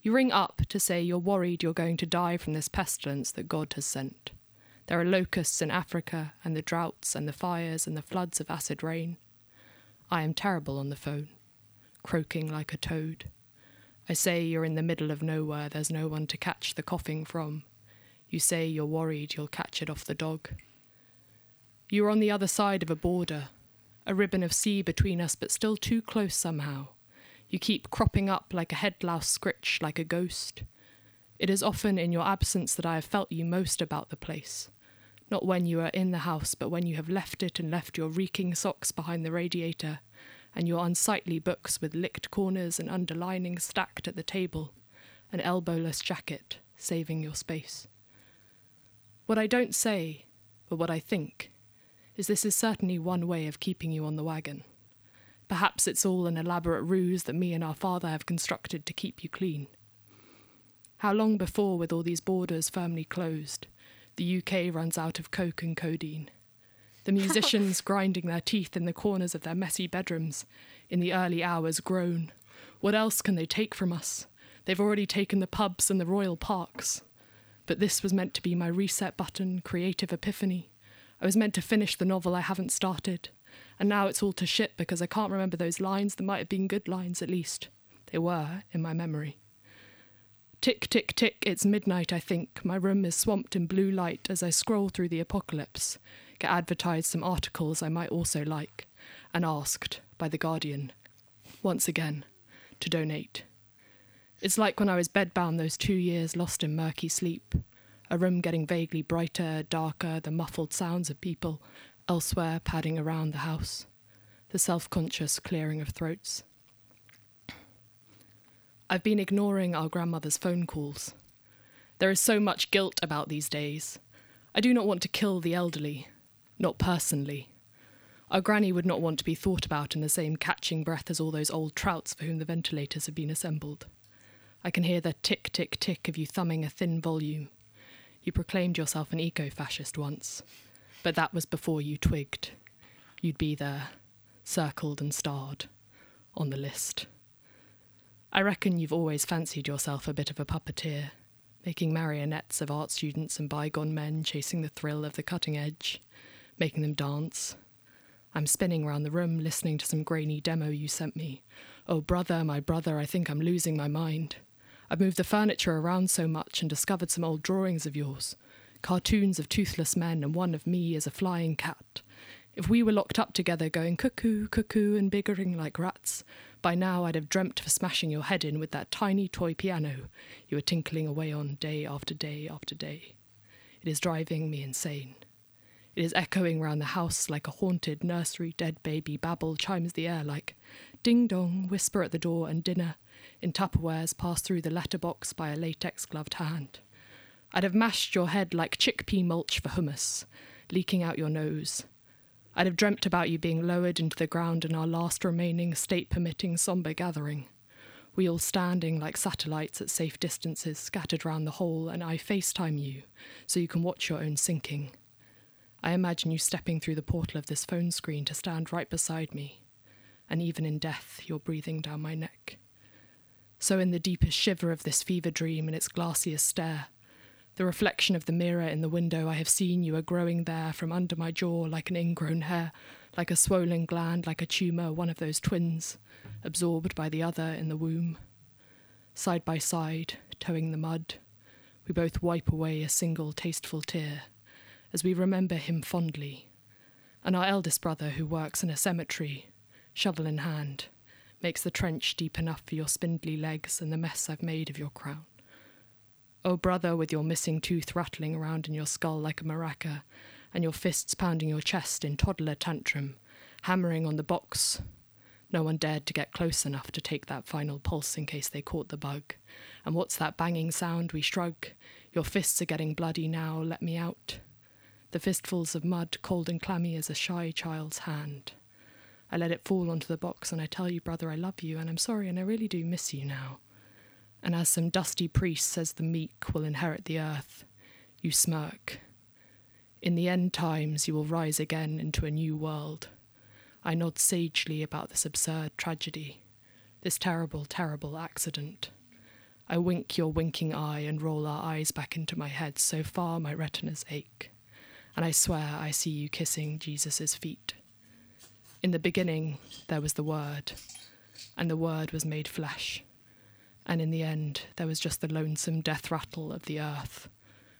You ring up to say you're worried you're going to die from this pestilence that God has sent. There are locusts in Africa, and the droughts, and the fires, and the floods of acid rain. I am terrible on the phone, croaking like a toad. I say you're in the middle of nowhere, there's no one to catch the coughing from. You say you're worried you'll catch it off the dog. You're on the other side of a border, a ribbon of sea between us, but still too close somehow. You keep cropping up like a head louse scritch, like a ghost. It is often in your absence that I have felt you most about the place. Not when you are in the house, but when you have left it and left your reeking socks behind the radiator, and your unsightly books with licked corners and underlining stacked at the table, an elbowless jacket saving your space. What I don't say, but what I think, is this is certainly one way of keeping you on the wagon. Perhaps it's all an elaborate ruse that me and our father have constructed to keep you clean. How long before, with all these borders firmly closed, the UK runs out of coke and codeine? The [laughs] musicians grinding their teeth in the corners of their messy bedrooms in the early hours groan. What else can they take from us? They've already taken the pubs and the royal parks. But this was meant to be my reset button, creative epiphany. I was meant to finish the novel I haven't started. And now it's all to shit because I can't remember those lines that might have been good lines at least. They were in my memory. Tick, tick, tick, it's midnight, I think. My room is swamped in blue light as I scroll through the apocalypse, get advertised some articles I might also like, and asked, by The Guardian, once again, to donate. It's like when I was bedbound those two years lost in murky sleep, a room getting vaguely brighter, darker, the muffled sounds of people elsewhere padding around the house, the self conscious clearing of throats. I've been ignoring our grandmother's phone calls. There is so much guilt about these days. I do not want to kill the elderly, not personally. Our granny would not want to be thought about in the same catching breath as all those old trouts for whom the ventilators have been assembled. I can hear the tick, tick, tick of you thumbing a thin volume. You proclaimed yourself an eco fascist once, but that was before you twigged. You'd be there, circled and starred, on the list. I reckon you've always fancied yourself a bit of a puppeteer, making marionettes of art students and bygone men chasing the thrill of the cutting edge, making them dance. I'm spinning round the room listening to some grainy demo you sent me. Oh, brother, my brother, I think I'm losing my mind. I've moved the furniture around so much and discovered some old drawings of yours cartoons of toothless men and one of me as a flying cat. If we were locked up together going cuckoo, cuckoo, and biggering like rats, by now I'd have dreamt of smashing your head in with that tiny toy piano you were tinkling away on day after day after day. It is driving me insane. It is echoing round the house like a haunted nursery dead baby babble chimes the air like ding dong, whisper at the door, and dinner in Tupperwares passed through the letterbox by a latex gloved hand. I'd have mashed your head like chickpea mulch for hummus, leaking out your nose. I'd have dreamt about you being lowered into the ground in our last remaining state permitting sombre gathering. We all standing like satellites at safe distances scattered round the hole, and I FaceTime you so you can watch your own sinking. I imagine you stepping through the portal of this phone screen to stand right beside me, and even in death, you're breathing down my neck. So, in the deepest shiver of this fever dream and its glaciest stare, the reflection of the mirror in the window I have seen you are growing there from under my jaw like an ingrown hair, like a swollen gland, like a tumour, one of those twins, absorbed by the other in the womb. Side by side, toeing the mud, we both wipe away a single tasteful tear as we remember him fondly. And our eldest brother, who works in a cemetery, shovel in hand, makes the trench deep enough for your spindly legs and the mess I've made of your crown. Oh, brother, with your missing tooth rattling around in your skull like a maraca, and your fists pounding your chest in toddler tantrum, hammering on the box. No one dared to get close enough to take that final pulse in case they caught the bug. And what's that banging sound? We shrug. Your fists are getting bloody now, let me out. The fistfuls of mud, cold and clammy as a shy child's hand. I let it fall onto the box, and I tell you, brother, I love you, and I'm sorry, and I really do miss you now. And as some dusty priest says the meek will inherit the earth, you smirk. In the end times, you will rise again into a new world. I nod sagely about this absurd tragedy, this terrible, terrible accident. I wink your winking eye and roll our eyes back into my head so far my retinas ache. And I swear I see you kissing Jesus' feet. In the beginning, there was the Word, and the Word was made flesh. And in the end, there was just the lonesome death rattle of the earth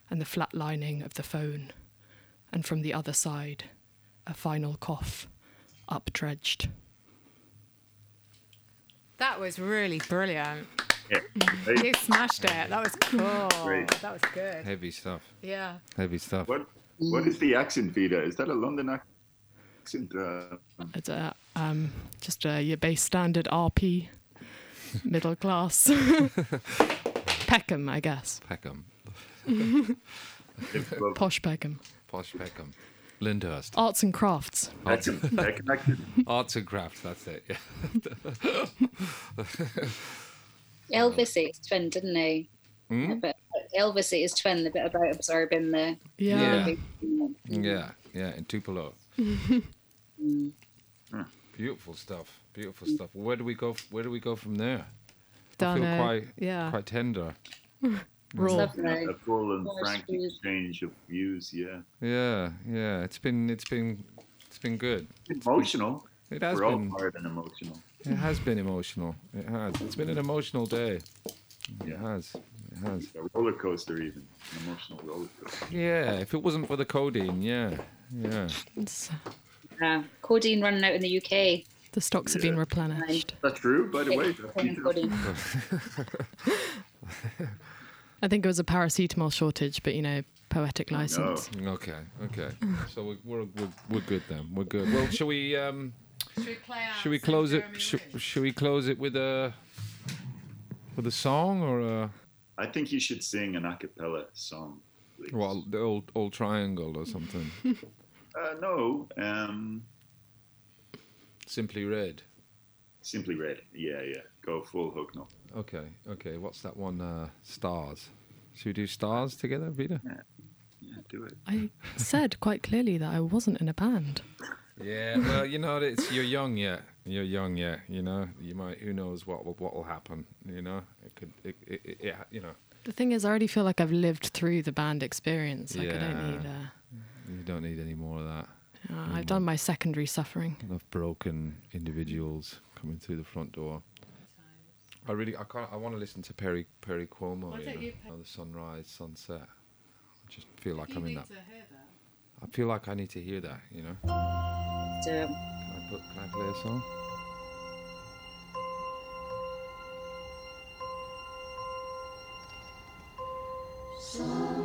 and the flat lining of the phone. And from the other side, a final cough, updredged. That was really brilliant. Yeah. [laughs] You smashed it. That was cool. Great. That was good. Heavy stuff. Yeah. Heavy stuff. What what is the accent, Vida? Is that a London accent? Uh, It's a, um, just a, your base standard RP, middle class. [laughs] Peckham, I guess. Peckham. Posh Peckham. Posh Peckham. Lyndhurst. Arts and crafts. Arts, Peckham, Peckham [laughs] arts and crafts, that's it. Yeah. [laughs] Elvis ate his twin, didn't he? Hmm? A bit, Elvis ate his twin, the bit about absorbing the. Yeah. Yeah. Yeah, yeah, in Tupelo. Beautiful stuff. Beautiful stuff. Where do we go? Where do we go from there? I feel it. quite yeah. quite tender. [laughs] Raw. A full and frank exchange of views. Yeah, Yeah, yeah. It's been it's been it's been good. emotional. It has We're all been. tired and emotional. It has been emotional. It has. It's been an emotional day. Yeah. It has. It has. A roller coaster, even an emotional roller coaster. Yeah. If it wasn't for the codeine, yeah, yeah. It's- Uh, codeine running out in the UK. the stocks have been replenished. That's true, by the way? Codeine, codeine. [laughs] I think it was a paracetamol shortage, but you know, poetic license. Okay. Okay. So we're we're we're, we're good then. We're good. Well, shall we um Should we play out? should we close it? Should, should we close it with a with a song or a I think you should sing an a cappella song. Please. well the old old triangle or something? [laughs] Uh, no, um, Simply red. simply red. Yeah, yeah. Go full hook no. Okay. Okay. What's that one? Uh, stars. Should we do stars together, Vida? Yeah, do it. I said quite clearly that I wasn't in a band. Yeah, well, you know, it's you're young yet. You're young yet. You know, you might. Who knows what will, what will happen? You know, it could. It, it, it, it, you know, The thing is, I already feel like I've lived through the band experience. Like I Yeah. don't need. Uh, you don't need any more of that. Uh, I've done my secondary suffering. Enough broken individuals coming through the front door. I really, I can't. I want to listen to Perry Perry Como. Why don't you the sunrise, sunset. I just feel like I'm in that. I feel like I need to hear that. You know. Damn. Can I put? Can I play a song? Sun.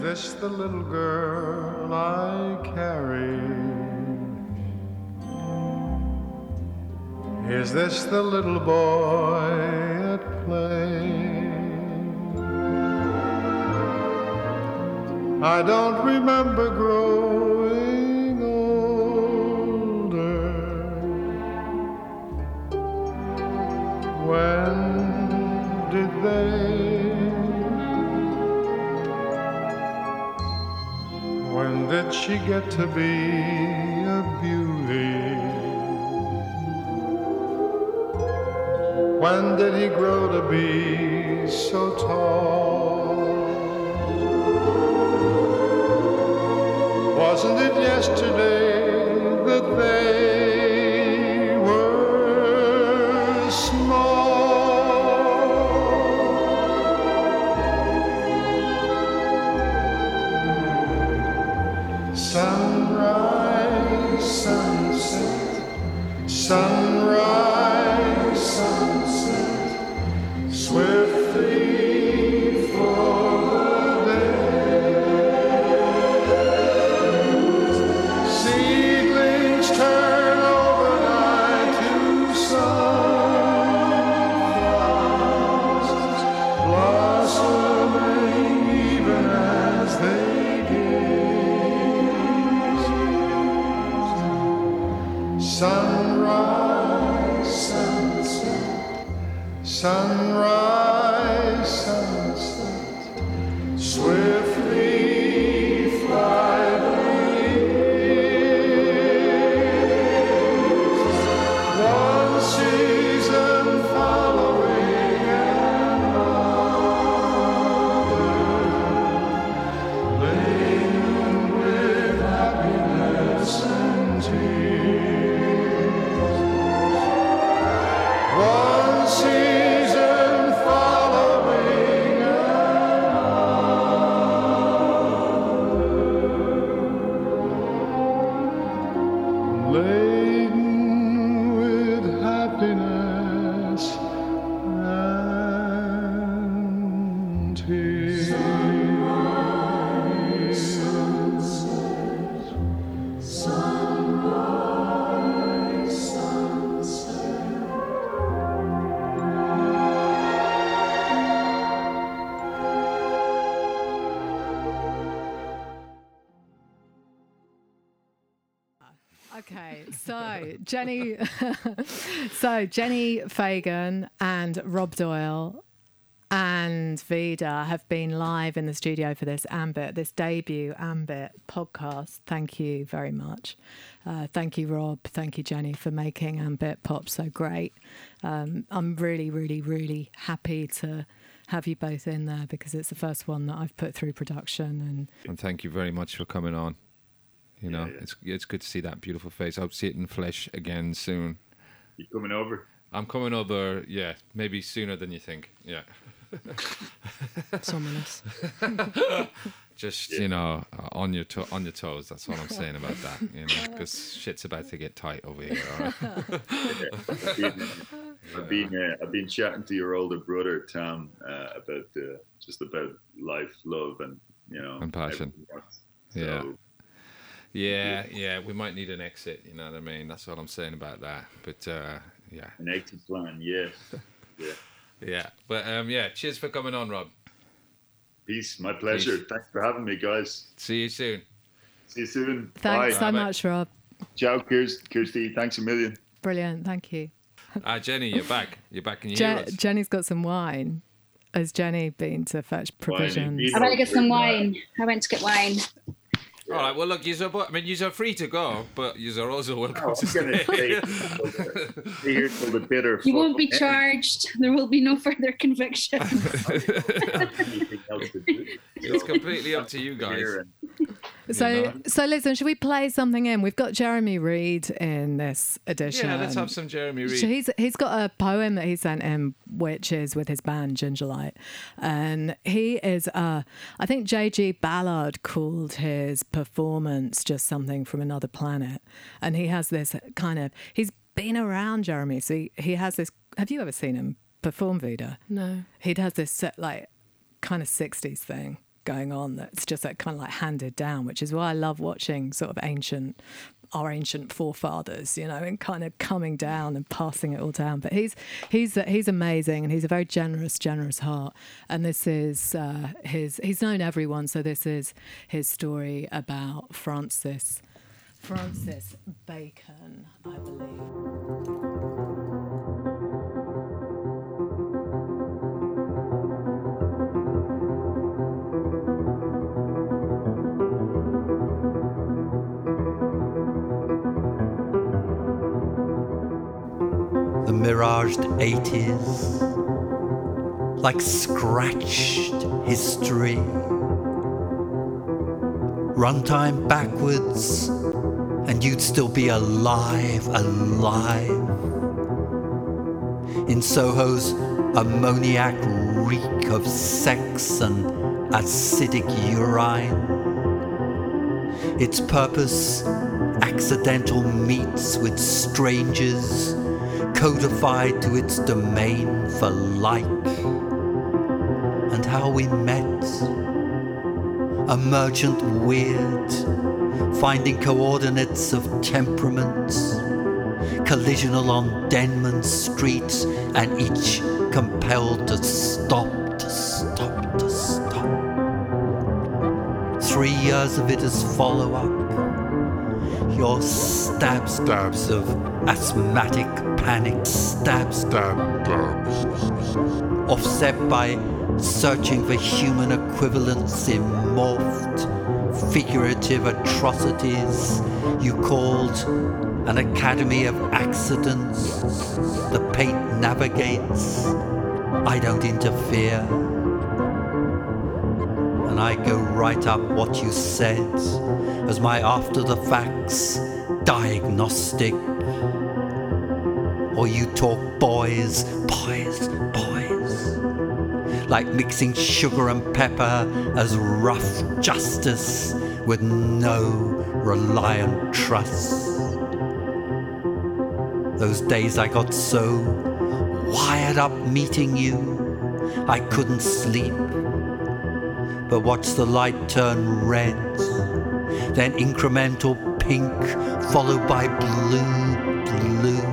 Is this the little girl I carry? Is this the little boy at play? I don't remember growing to be a beauty? When did he grow to be so tall? So Jenni, [laughs] so Jenni Fagan and Rob Doyle and Vida have been live in the studio for this Ambit, this debut Ambit podcast. Thank you very much. Uh, thank you, Rob. Thank you, Jenni, for making Ambit pop so great. Um, I'm really, really, really happy to have you both in there because it's the first one that I've put through production and And thank you very much for coming on. You know, Yeah, yeah. it's it's good to see that beautiful face. I hope to see it in flesh again soon. You coming over? I'm coming over, yeah, maybe sooner than you think. Yeah. It's ominous. [laughs] Just you know, uh, on your to- on your toes. That's all I'm saying about that. You know, [laughs] because shit's about to get tight over here. All right? I've been, I've been, uh, I've been chatting to your older brother Tom uh, about uh, just about life, love, and you know, And passion. everything else. Yeah. So, Yeah, yeah. We might need an exit. You know what I mean? That's all I'm saying about that. But uh, yeah, an exit plan, yes. [laughs] Yeah. yeah. But um, yeah. Cheers for coming on, Rob. Peace. My pleasure. Peace. Thanks for having me, guys. See you soon. See you soon. thanks Bye. so Bye-bye. much, Rob. Ciao, Kirsty. Kirsty. Thanks a million. Brilliant. Thank you. [laughs] Ah, Jenni, you're back. You're back in your Je- heroes. Jenni's got some wine. Has Jenni been to fetch provisions? I went to get some wine. I went to get wine. All right. Well, look, you're. I mean, you're free to go, but you're also oh, welcome Oh, to I'm gonna stay. stay, [laughs] stay here till the bitter. You won't be charged. There will be no further conviction. [laughs] end. Anything else to do. it's completely up to you guys. Here and- So, You know? so listen, should we play something in? We've got Jeremy Reed in this edition. Yeah, let's have some Jeremy Reed. He's he's got a poem that he sent in, which is with his band Gingerlight, and he is. Uh, I think J.G. Ballard called his performance just something from another planet, and he has this kind of. He's been around Jeremy, so he, he has this. Have you ever seen him perform, Vida? No. He does this set, like kind of 60s thing going on that's just like kind of like handed down, which is why I love watching sort of ancient our ancient forefathers, you know, and kind of coming down and passing it all down. But he's he's he's amazing, and he's a very generous, generous heart. And this is uh, his. He's known everyone, so this is his story about Francis Francis Bacon, I believe. Miraged 80s, like scratched history. Runtime backwards, and you'd still be alive, alive. In Soho's ammoniac reek of sex and acidic urine. Its purpose accidental meets with strangers codified to its domain for like, and how we met. Emergent weird, finding coordinates of temperaments, collisional on Denman Street, and each compelled to stop, to stop, to stop. Three years of it as follow up your stab stabs of asthmatic panic. Stab Stab, offset by searching for human equivalents in morphed figurative atrocities you called an academy of accidents the pate navigates. I don't interfere. And I go right up what you said as my after the facts diagnostic. Or you talk boys, boys, boys. Like mixing sugar and pepper as rough justice with no reliant trust. Those days I got so wired up meeting you, I couldn't sleep but watch the light turn red, then incremental pink, followed by blue, blue,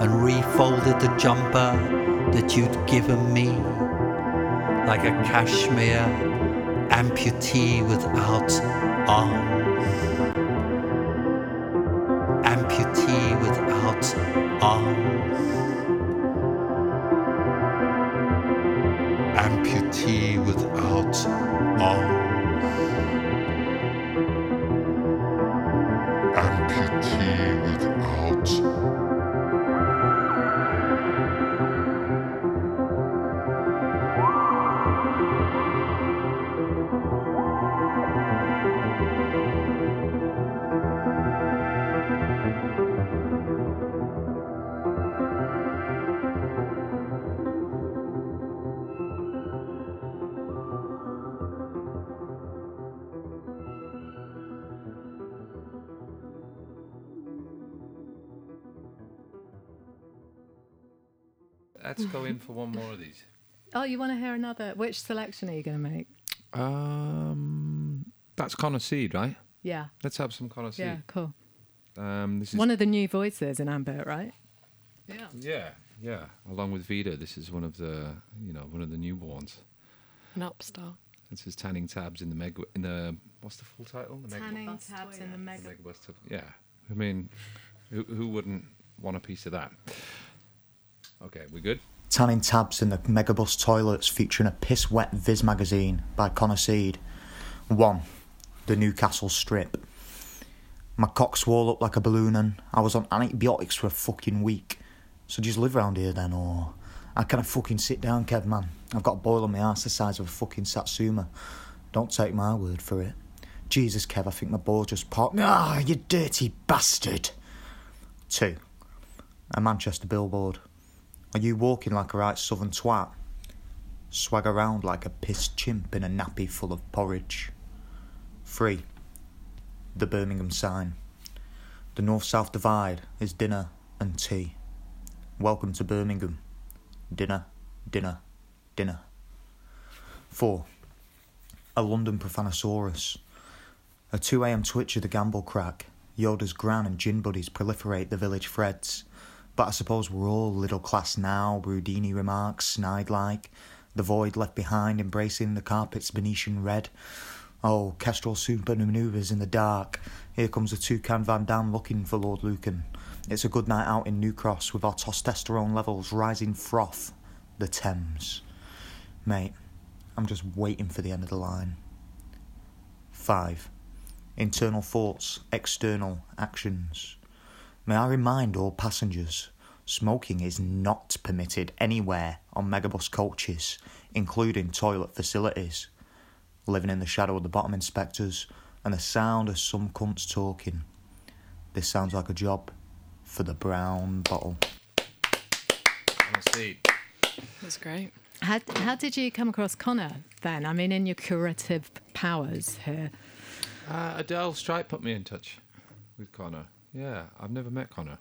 and refolded the jumper that you'd given me like a cashmere amputee without arms. Amputee without arms. Let's go in for one more of these. [laughs] Oh, you want to hear another? Which selection are you going to make? Um, that's Connor Seed, right? Yeah. Let's have some Connor Seed. Yeah, cool. Um, this is One of the new voices in Ambit, right? Yeah. yeah, yeah. Along with Vida, this is one of the you know one of the newborns. An upstart. This is Tanning Tabs in the Meg in the what's the full title? The Meg- Tanning tabs in the the mega. Megabus tab- Yeah, I mean, who, who wouldn't want a piece of that? Okay, we good? Tanning tabs in the megabus toilets featuring a piss wet Viz magazine by Connor Seed. 1. The Newcastle Strip. My cock swole up like a balloon and I was on antibiotics for a fucking week. So just live round here then or I can't fucking sit down, Kev man. I've got a boil on my ass the size of a fucking Satsuma. Don't take my word for it. Jesus, Kev, I think my ball just popped. Ah, you dirty bastard. 2. A Manchester billboard. Are you walking like a right southern twat? Swag around like a pissed chimp in a nappy full of porridge. 3. The Birmingham sign. The north south divide is dinner and tea. Welcome to Birmingham. Dinner, dinner, dinner. 4. a London Profanosaurus. A 2am twitch of the gamble crack, Yoda's gran and gin buddies proliferate the village threads. But I suppose we're all middle class now, Rudini remarks, snide like, the void left behind embracing the carpet's Venetian red. Oh, Kestrel super manoeuvres in the dark. Here comes a toucan Van Damme looking for Lord Lucan. It's a good night out in New Cross with our testosterone levels rising froth. The Thames. Mate, I'm just waiting for the end of the line. 5. Internal thoughts, external actions. May I remind all passengers smoking is not permitted anywhere on megabus coaches, including toilet facilities. Living in the shadow of the bottom inspectors and the sound of some cunts talking. This sounds like a job for the brown bottle. Honestly, That's great. How, how did you come across Connor then? I mean, in your curative powers here. uh, Adelle Stripe put me in touch with Connor. Yeah, I've never met Connor.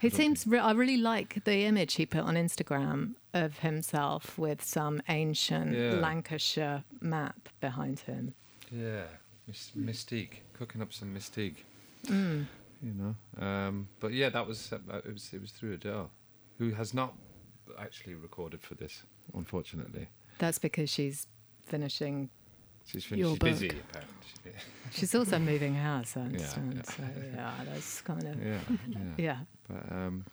He seems. Re- I really like the image he put on Instagram of himself with some ancient Yeah. Lancashire map behind him. Yeah, Mys- Mystique, cooking up some Mystique. Mm. You know, um, but yeah, that was it was it was through Adelle, who has not actually recorded for this, unfortunately. That's because she's finishing. She's, Your she's busy. Apparently. She's also moving house. I Yeah, understand. yeah. So yeah, that's kind of Yeah, yeah. yeah. But um,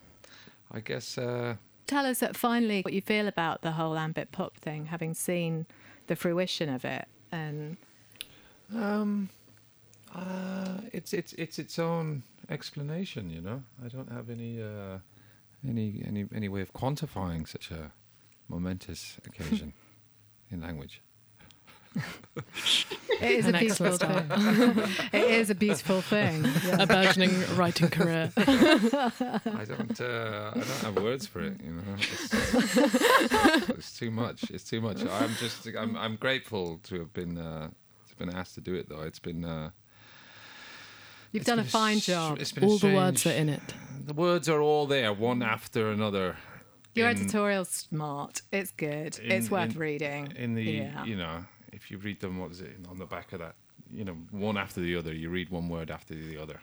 I guess uh, Tell us that finally what you feel about the whole ambit pop thing, having seen the fruition of it, and um, uh, it's it's it's its own explanation. You know, I don't have any uh, any any any way of quantifying such a momentous occasion [laughs] in language. [laughs] it is An a beautiful thing. [laughs] it is a beautiful thing. [laughs] Yeah. A burgeoning writing career. I don't uh, I don't have words for it. You know, it's, it's too much. It's too much. I'm just I'm I'm grateful to have been uh, to have been asked to do it though. It's been. Uh, You've it's done a been a fine str- job. It's been a All the words are in it. The words are all there, one after another. Your in- editorial's smart. It's good. it's worth in- reading. In the, yeah. you know, if you read them, what is it on the back of that? You know, one after the other. You read one word after the other,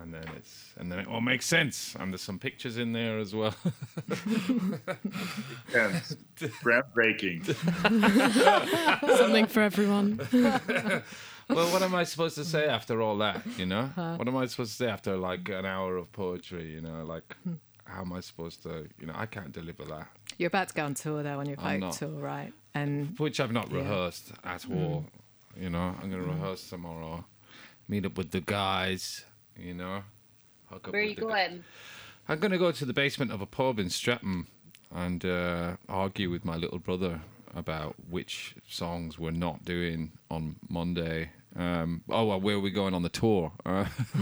and then it's and then it all makes sense. And there's some pictures in there as well. [laughs] Yeah, groundbreaking. [laughs] Something for everyone. [laughs] well, what am I supposed to say after all that? You know, uh-huh. what am I supposed to say after like an hour of poetry? You know, like how am I supposed to? You know, I can't deliver that, You're about to go on tour though on your I'm folk tour, right? And which I've not Yeah. rehearsed at all. You know, I'm gonna rehearse tomorrow. Meet up with the guys. You know, hook up Where are you the gu- going? I'm gonna go to the basement of a pub in Streatham and uh, argue with my little brother about which songs we're not doing on Monday. Um, oh, well, where are we going on the tour? Uh, [laughs]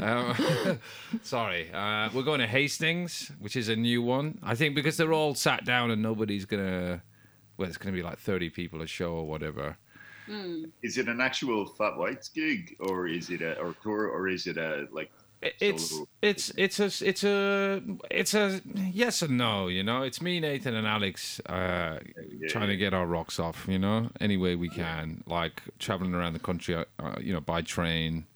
um, [laughs] sorry, uh, we're going to Hastings, which is a new one. I think because they're all sat down and nobody's gonna. Well, it's gonna be like 30 people a show or whatever. Is it an actual Fat Whites gig, or is it a or tour, or is it a like? It's solo? it's it's a it's a it's a yes and no. You know, it's me, Nathan, and Alex uh, yeah, trying to get our rocks off. You know, any way we can, like traveling around the country. Uh, you know, by train.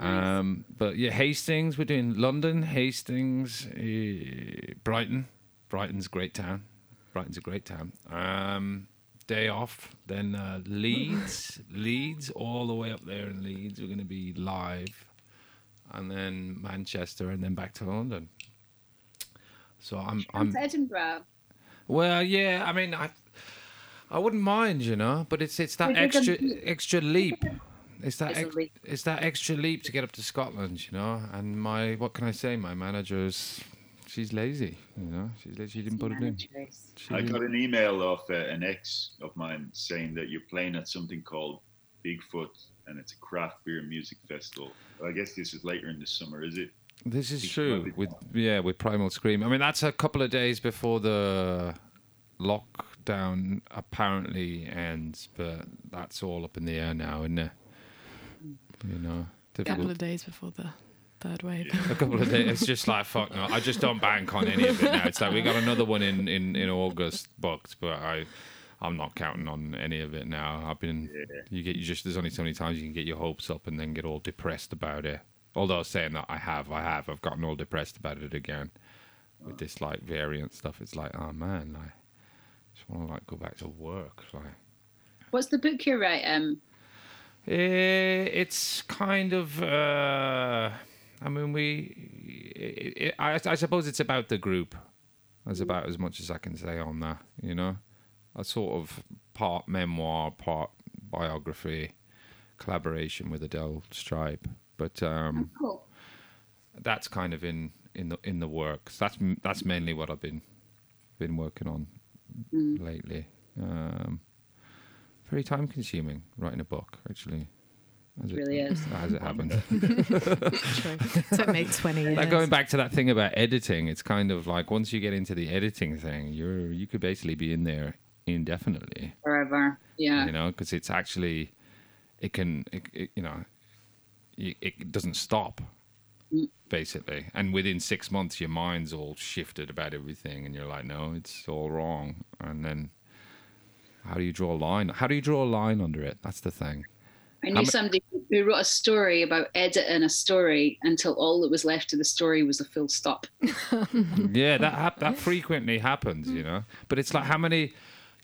Um, but yeah, Hastings. We're doing London, Hastings, uh, Brighton. Brighton's a great town. Brighton's a great town. Um, day off, then uh, Leeds, [laughs] Leeds, all the way up there in Leeds. We're going to be live, and then Manchester, and then back to London. So I'm, I'm to Edinburgh. well, yeah. I mean, I, I wouldn't mind, you know, but it's it's that extra extra leap. It's that ex- it's that extra leap to get up to Scotland, you know. And my what can I say? My manager's she's lazy, you know. She's lazy. She didn't put it in. She I didn't- got an email off uh, an ex of mine saying that you're playing at something called Bigfoot, and it's a craft beer music festival. I guess this is later in the summer, is it? This is Big true. With Bang. yeah, with Primal Scream. I mean, that's a couple of days before the lockdown apparently ends, but that's all up in the air now, isn't it? You know, A couple of days before the third wave. [laughs] a couple of days. It's just like fuck no. I just don't bank on any of it now. It's like we got another one in in in August booked, but I I'm not counting on any of it now. I've been you get you just there's only so many times you can get your hopes up and then get all depressed about it. Although saying that I have, I have, I've gotten all depressed about it again with this like variant stuff. It's like, oh man, like just want to like go back to work. Like What's the book you're writing? Eh, it's kind of. Uh, I mean, we. It, it, I, I suppose it's about the group. That's about as much as I can say on that. You know, a sort of part memoir, part biography, collaboration with Adelle Stripe. But um, Cool. that's kind of in in the in the works. That's that's mainly what I've been been working on lately. Um, very time consuming writing a book, actually. As It really is. Oh, As it happens. [laughs] True. [laughs] Took me 20 years. like going back to that thing about editing, it's kind of like once you get into the editing thing, you're you could basically be in there indefinitely. Forever. Yeah. You know, because it's actually it can it, it, you know it doesn't stop mm. basically and within six months your mind's all shifted about everything and you're like no it's all wrong and then how do you draw a line how do you draw a line under it that's the thing I How knew ma- somebody who wrote a story about editing a story until all that was left of the story was a full stop. [laughs] yeah that hap- that frequently happens you know but it's like how many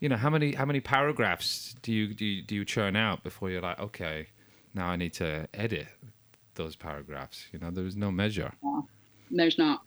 you know how many how many paragraphs do you do you, do you churn out before you're like okay now i need to edit those paragraphs you know there's no measure There's not.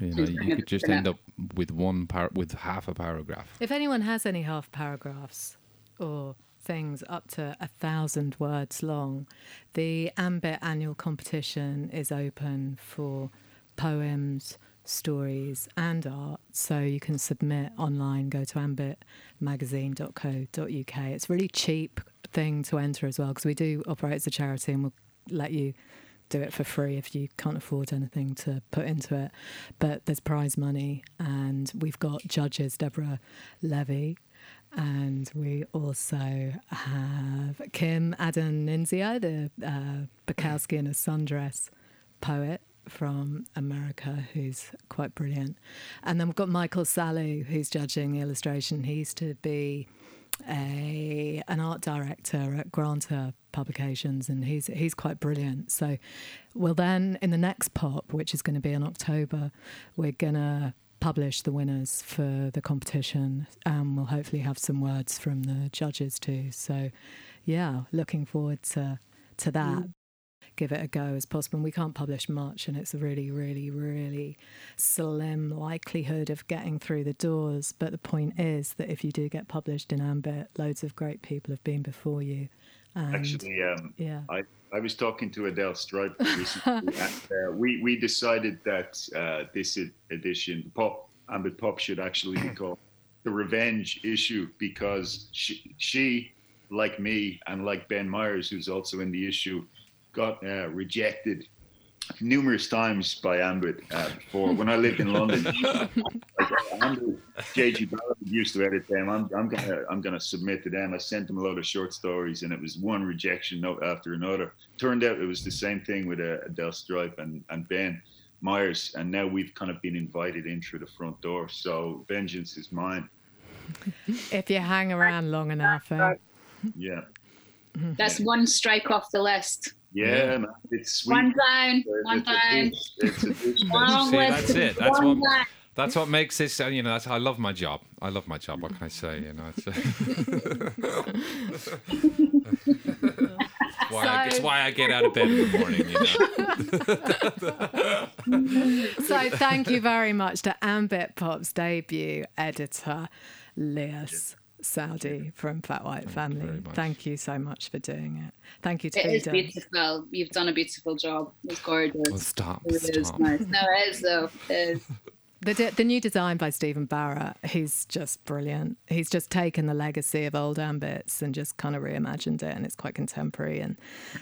you know you could just end up with one par- with half a paragraph If anyone has any half paragraphs or things up to a thousand words long, the Ambit annual competition is open for poems, stories, and art. So you can submit online. Go to ambitmagazine.co.uk. It's a really cheap thing to enter as well because we do operate as a charity and we'll let you do it for free if you can't afford anything to put into it. But there's prize money, and we've got judges Deborah Levy, and we also have Kim Addonizio, the uh, Bukowski in a sundress poet from America, who's quite brilliant. And then we've got Michael Salu, who's judging the illustration. He used to be a an art director at Granta Publications, and he's he's quite brilliant. So, well, then in the next pop, which is going to be in October, we're gonna publish the winners for the competition, and we'll hopefully have some words from the judges too. So, yeah, looking forward to to that. Mm. Give it a go as possible. And we can't publish much, and it's a really, really, really slim likelihood of getting through the doors. But the point is that if you do get published in Ambit, loads of great people have been before you. And Actually, um, yeah. I, I was talking to Adelle Stripe [laughs] recently, and uh, we, we decided that uh, this ed- edition, Pop Ambit Pop, should actually be [coughs] called the Revenge Issue because she, she, like me, and like Ben Myers, who's also in the issue, got uh, rejected numerous times by Ambit uh, before. When I lived in London, [laughs] like, JG Ballard used to edit them. I'm, I'm gonna I'm gonna submit to them. I sent them a load of short stories, and it was one rejection note after another. Turned out it was the same thing with uh, Adelle Stripe and and Ben Myers, and now we've kind of been invited in through the front door. So vengeance is mine. If you hang around long enough, eh? Yeah, That's one strike off the list. Yeah, Yeah. man. It's sweet. One down, It's- one it's a down. dish. It's a [laughs] dish. Long See, that's it. That's one what- down. That's what makes this. Uh, you know, that's, I love my job. I love my job. What can I say? You know, it's, it's [laughs] why I, it's why I get out of bed in the morning. You know, [laughs] So thank you very much to Ambit Pop's debut editor, Lias Saoudi from Fat White Thank Family. very much. Thank you so much for doing it. Thank you to It is Eden. beautiful. You've done a beautiful job. It's gorgeous. well, stop, It is stop. nice. No, it is though. It is. [laughs] The, de- the new design by Stephen Barrett, he's just brilliant. He's just taken the legacy of old ambits and just kind of reimagined it, and it's quite contemporary and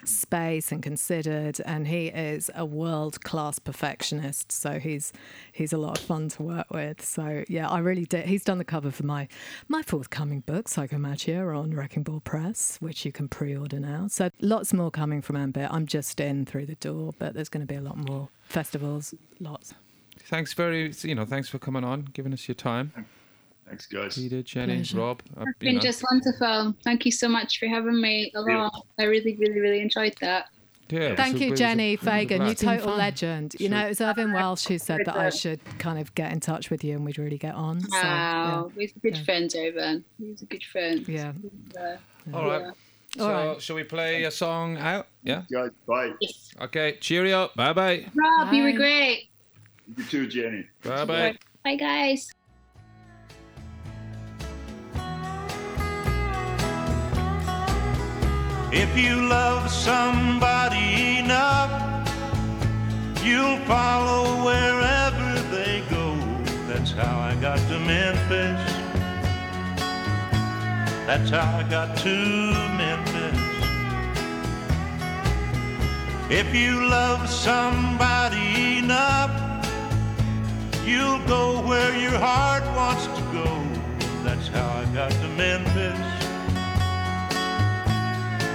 space and considered. And he is a world class perfectionist, so he's he's a lot of fun to work with. So yeah, I really did. He's done the cover for my my forthcoming book, Psychomagia, on Wrecking Ball Press, which you can pre-order now. So lots more coming from Ambit. I'm just in through the door, but there's going to be a lot more festivals, lots. Thanks very. You know, thanks for coming on, giving us your time. Thanks, guys. Peter, Jenni, Pleasure. Rob. uh, It's you been know. just wonderful. Thank you so much for having me along. I really, really, really enjoyed that. Yeah, Thank you, it was a- Jenni it a Fagan. You total fun. legend. You know, it was Irvine Welsh who said that I should kind of get in touch with you and we'd really get on. So, Wow, he's a good Yeah. friend, Irvine. He's a good friend. yeah. Uh, All right. yeah. So, All right. shall we play a song out? Yeah. Guys, bye. Yes. Okay. Cheerio. Bye bye. Rob, you were great. You too, Jenni. Bye bye. Bye, guys. If you love somebody enough, you'll follow wherever they go. That's how I got to Memphis. That's how I got to Memphis. If you love somebody enough, you'll go where your heart wants to go. That's how I got to Memphis.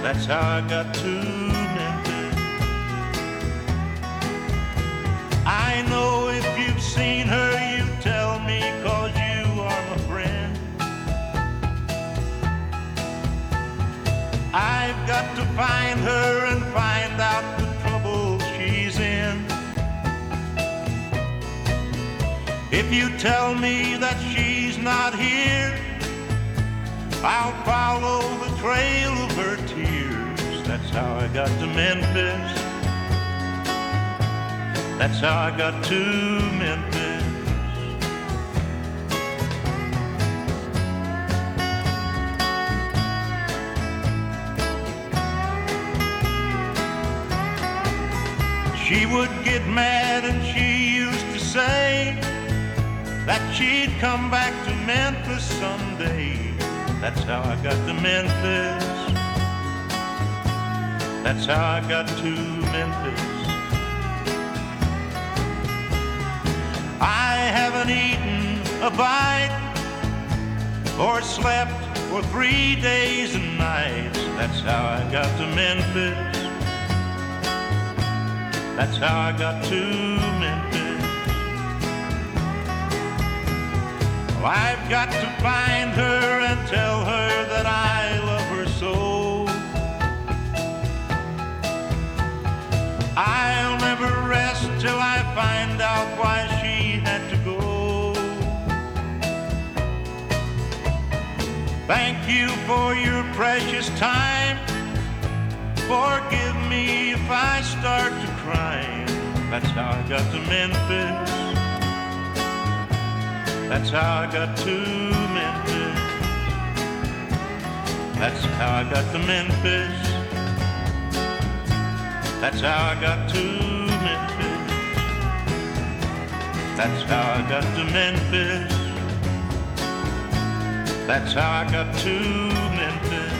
That's how I got to Memphis. I know if you've seen her, you tell me, cause you are my friend. I've got to find her and find If you tell me that she's not here, I'll follow the trail of her tears. That's how I got to Memphis. That's how I got to Memphis. She would get mad and she used to say that she'd come back to Memphis someday. That's how I got to Memphis. That's how I got to Memphis. I haven't eaten a bite or slept for three days and nights. That's how I got to Memphis. That's how I got to Memphis. Oh, I've got to find her and tell her that I love her so. I'll never rest till I find out why she had to go. Thank you for your precious time. Forgive me if I start to cry. That's how I got to Memphis. That's how I got to Memphis. That's how I got to Memphis. That's how I got to Memphis. That's how I got to Memphis. That's how I got to Memphis.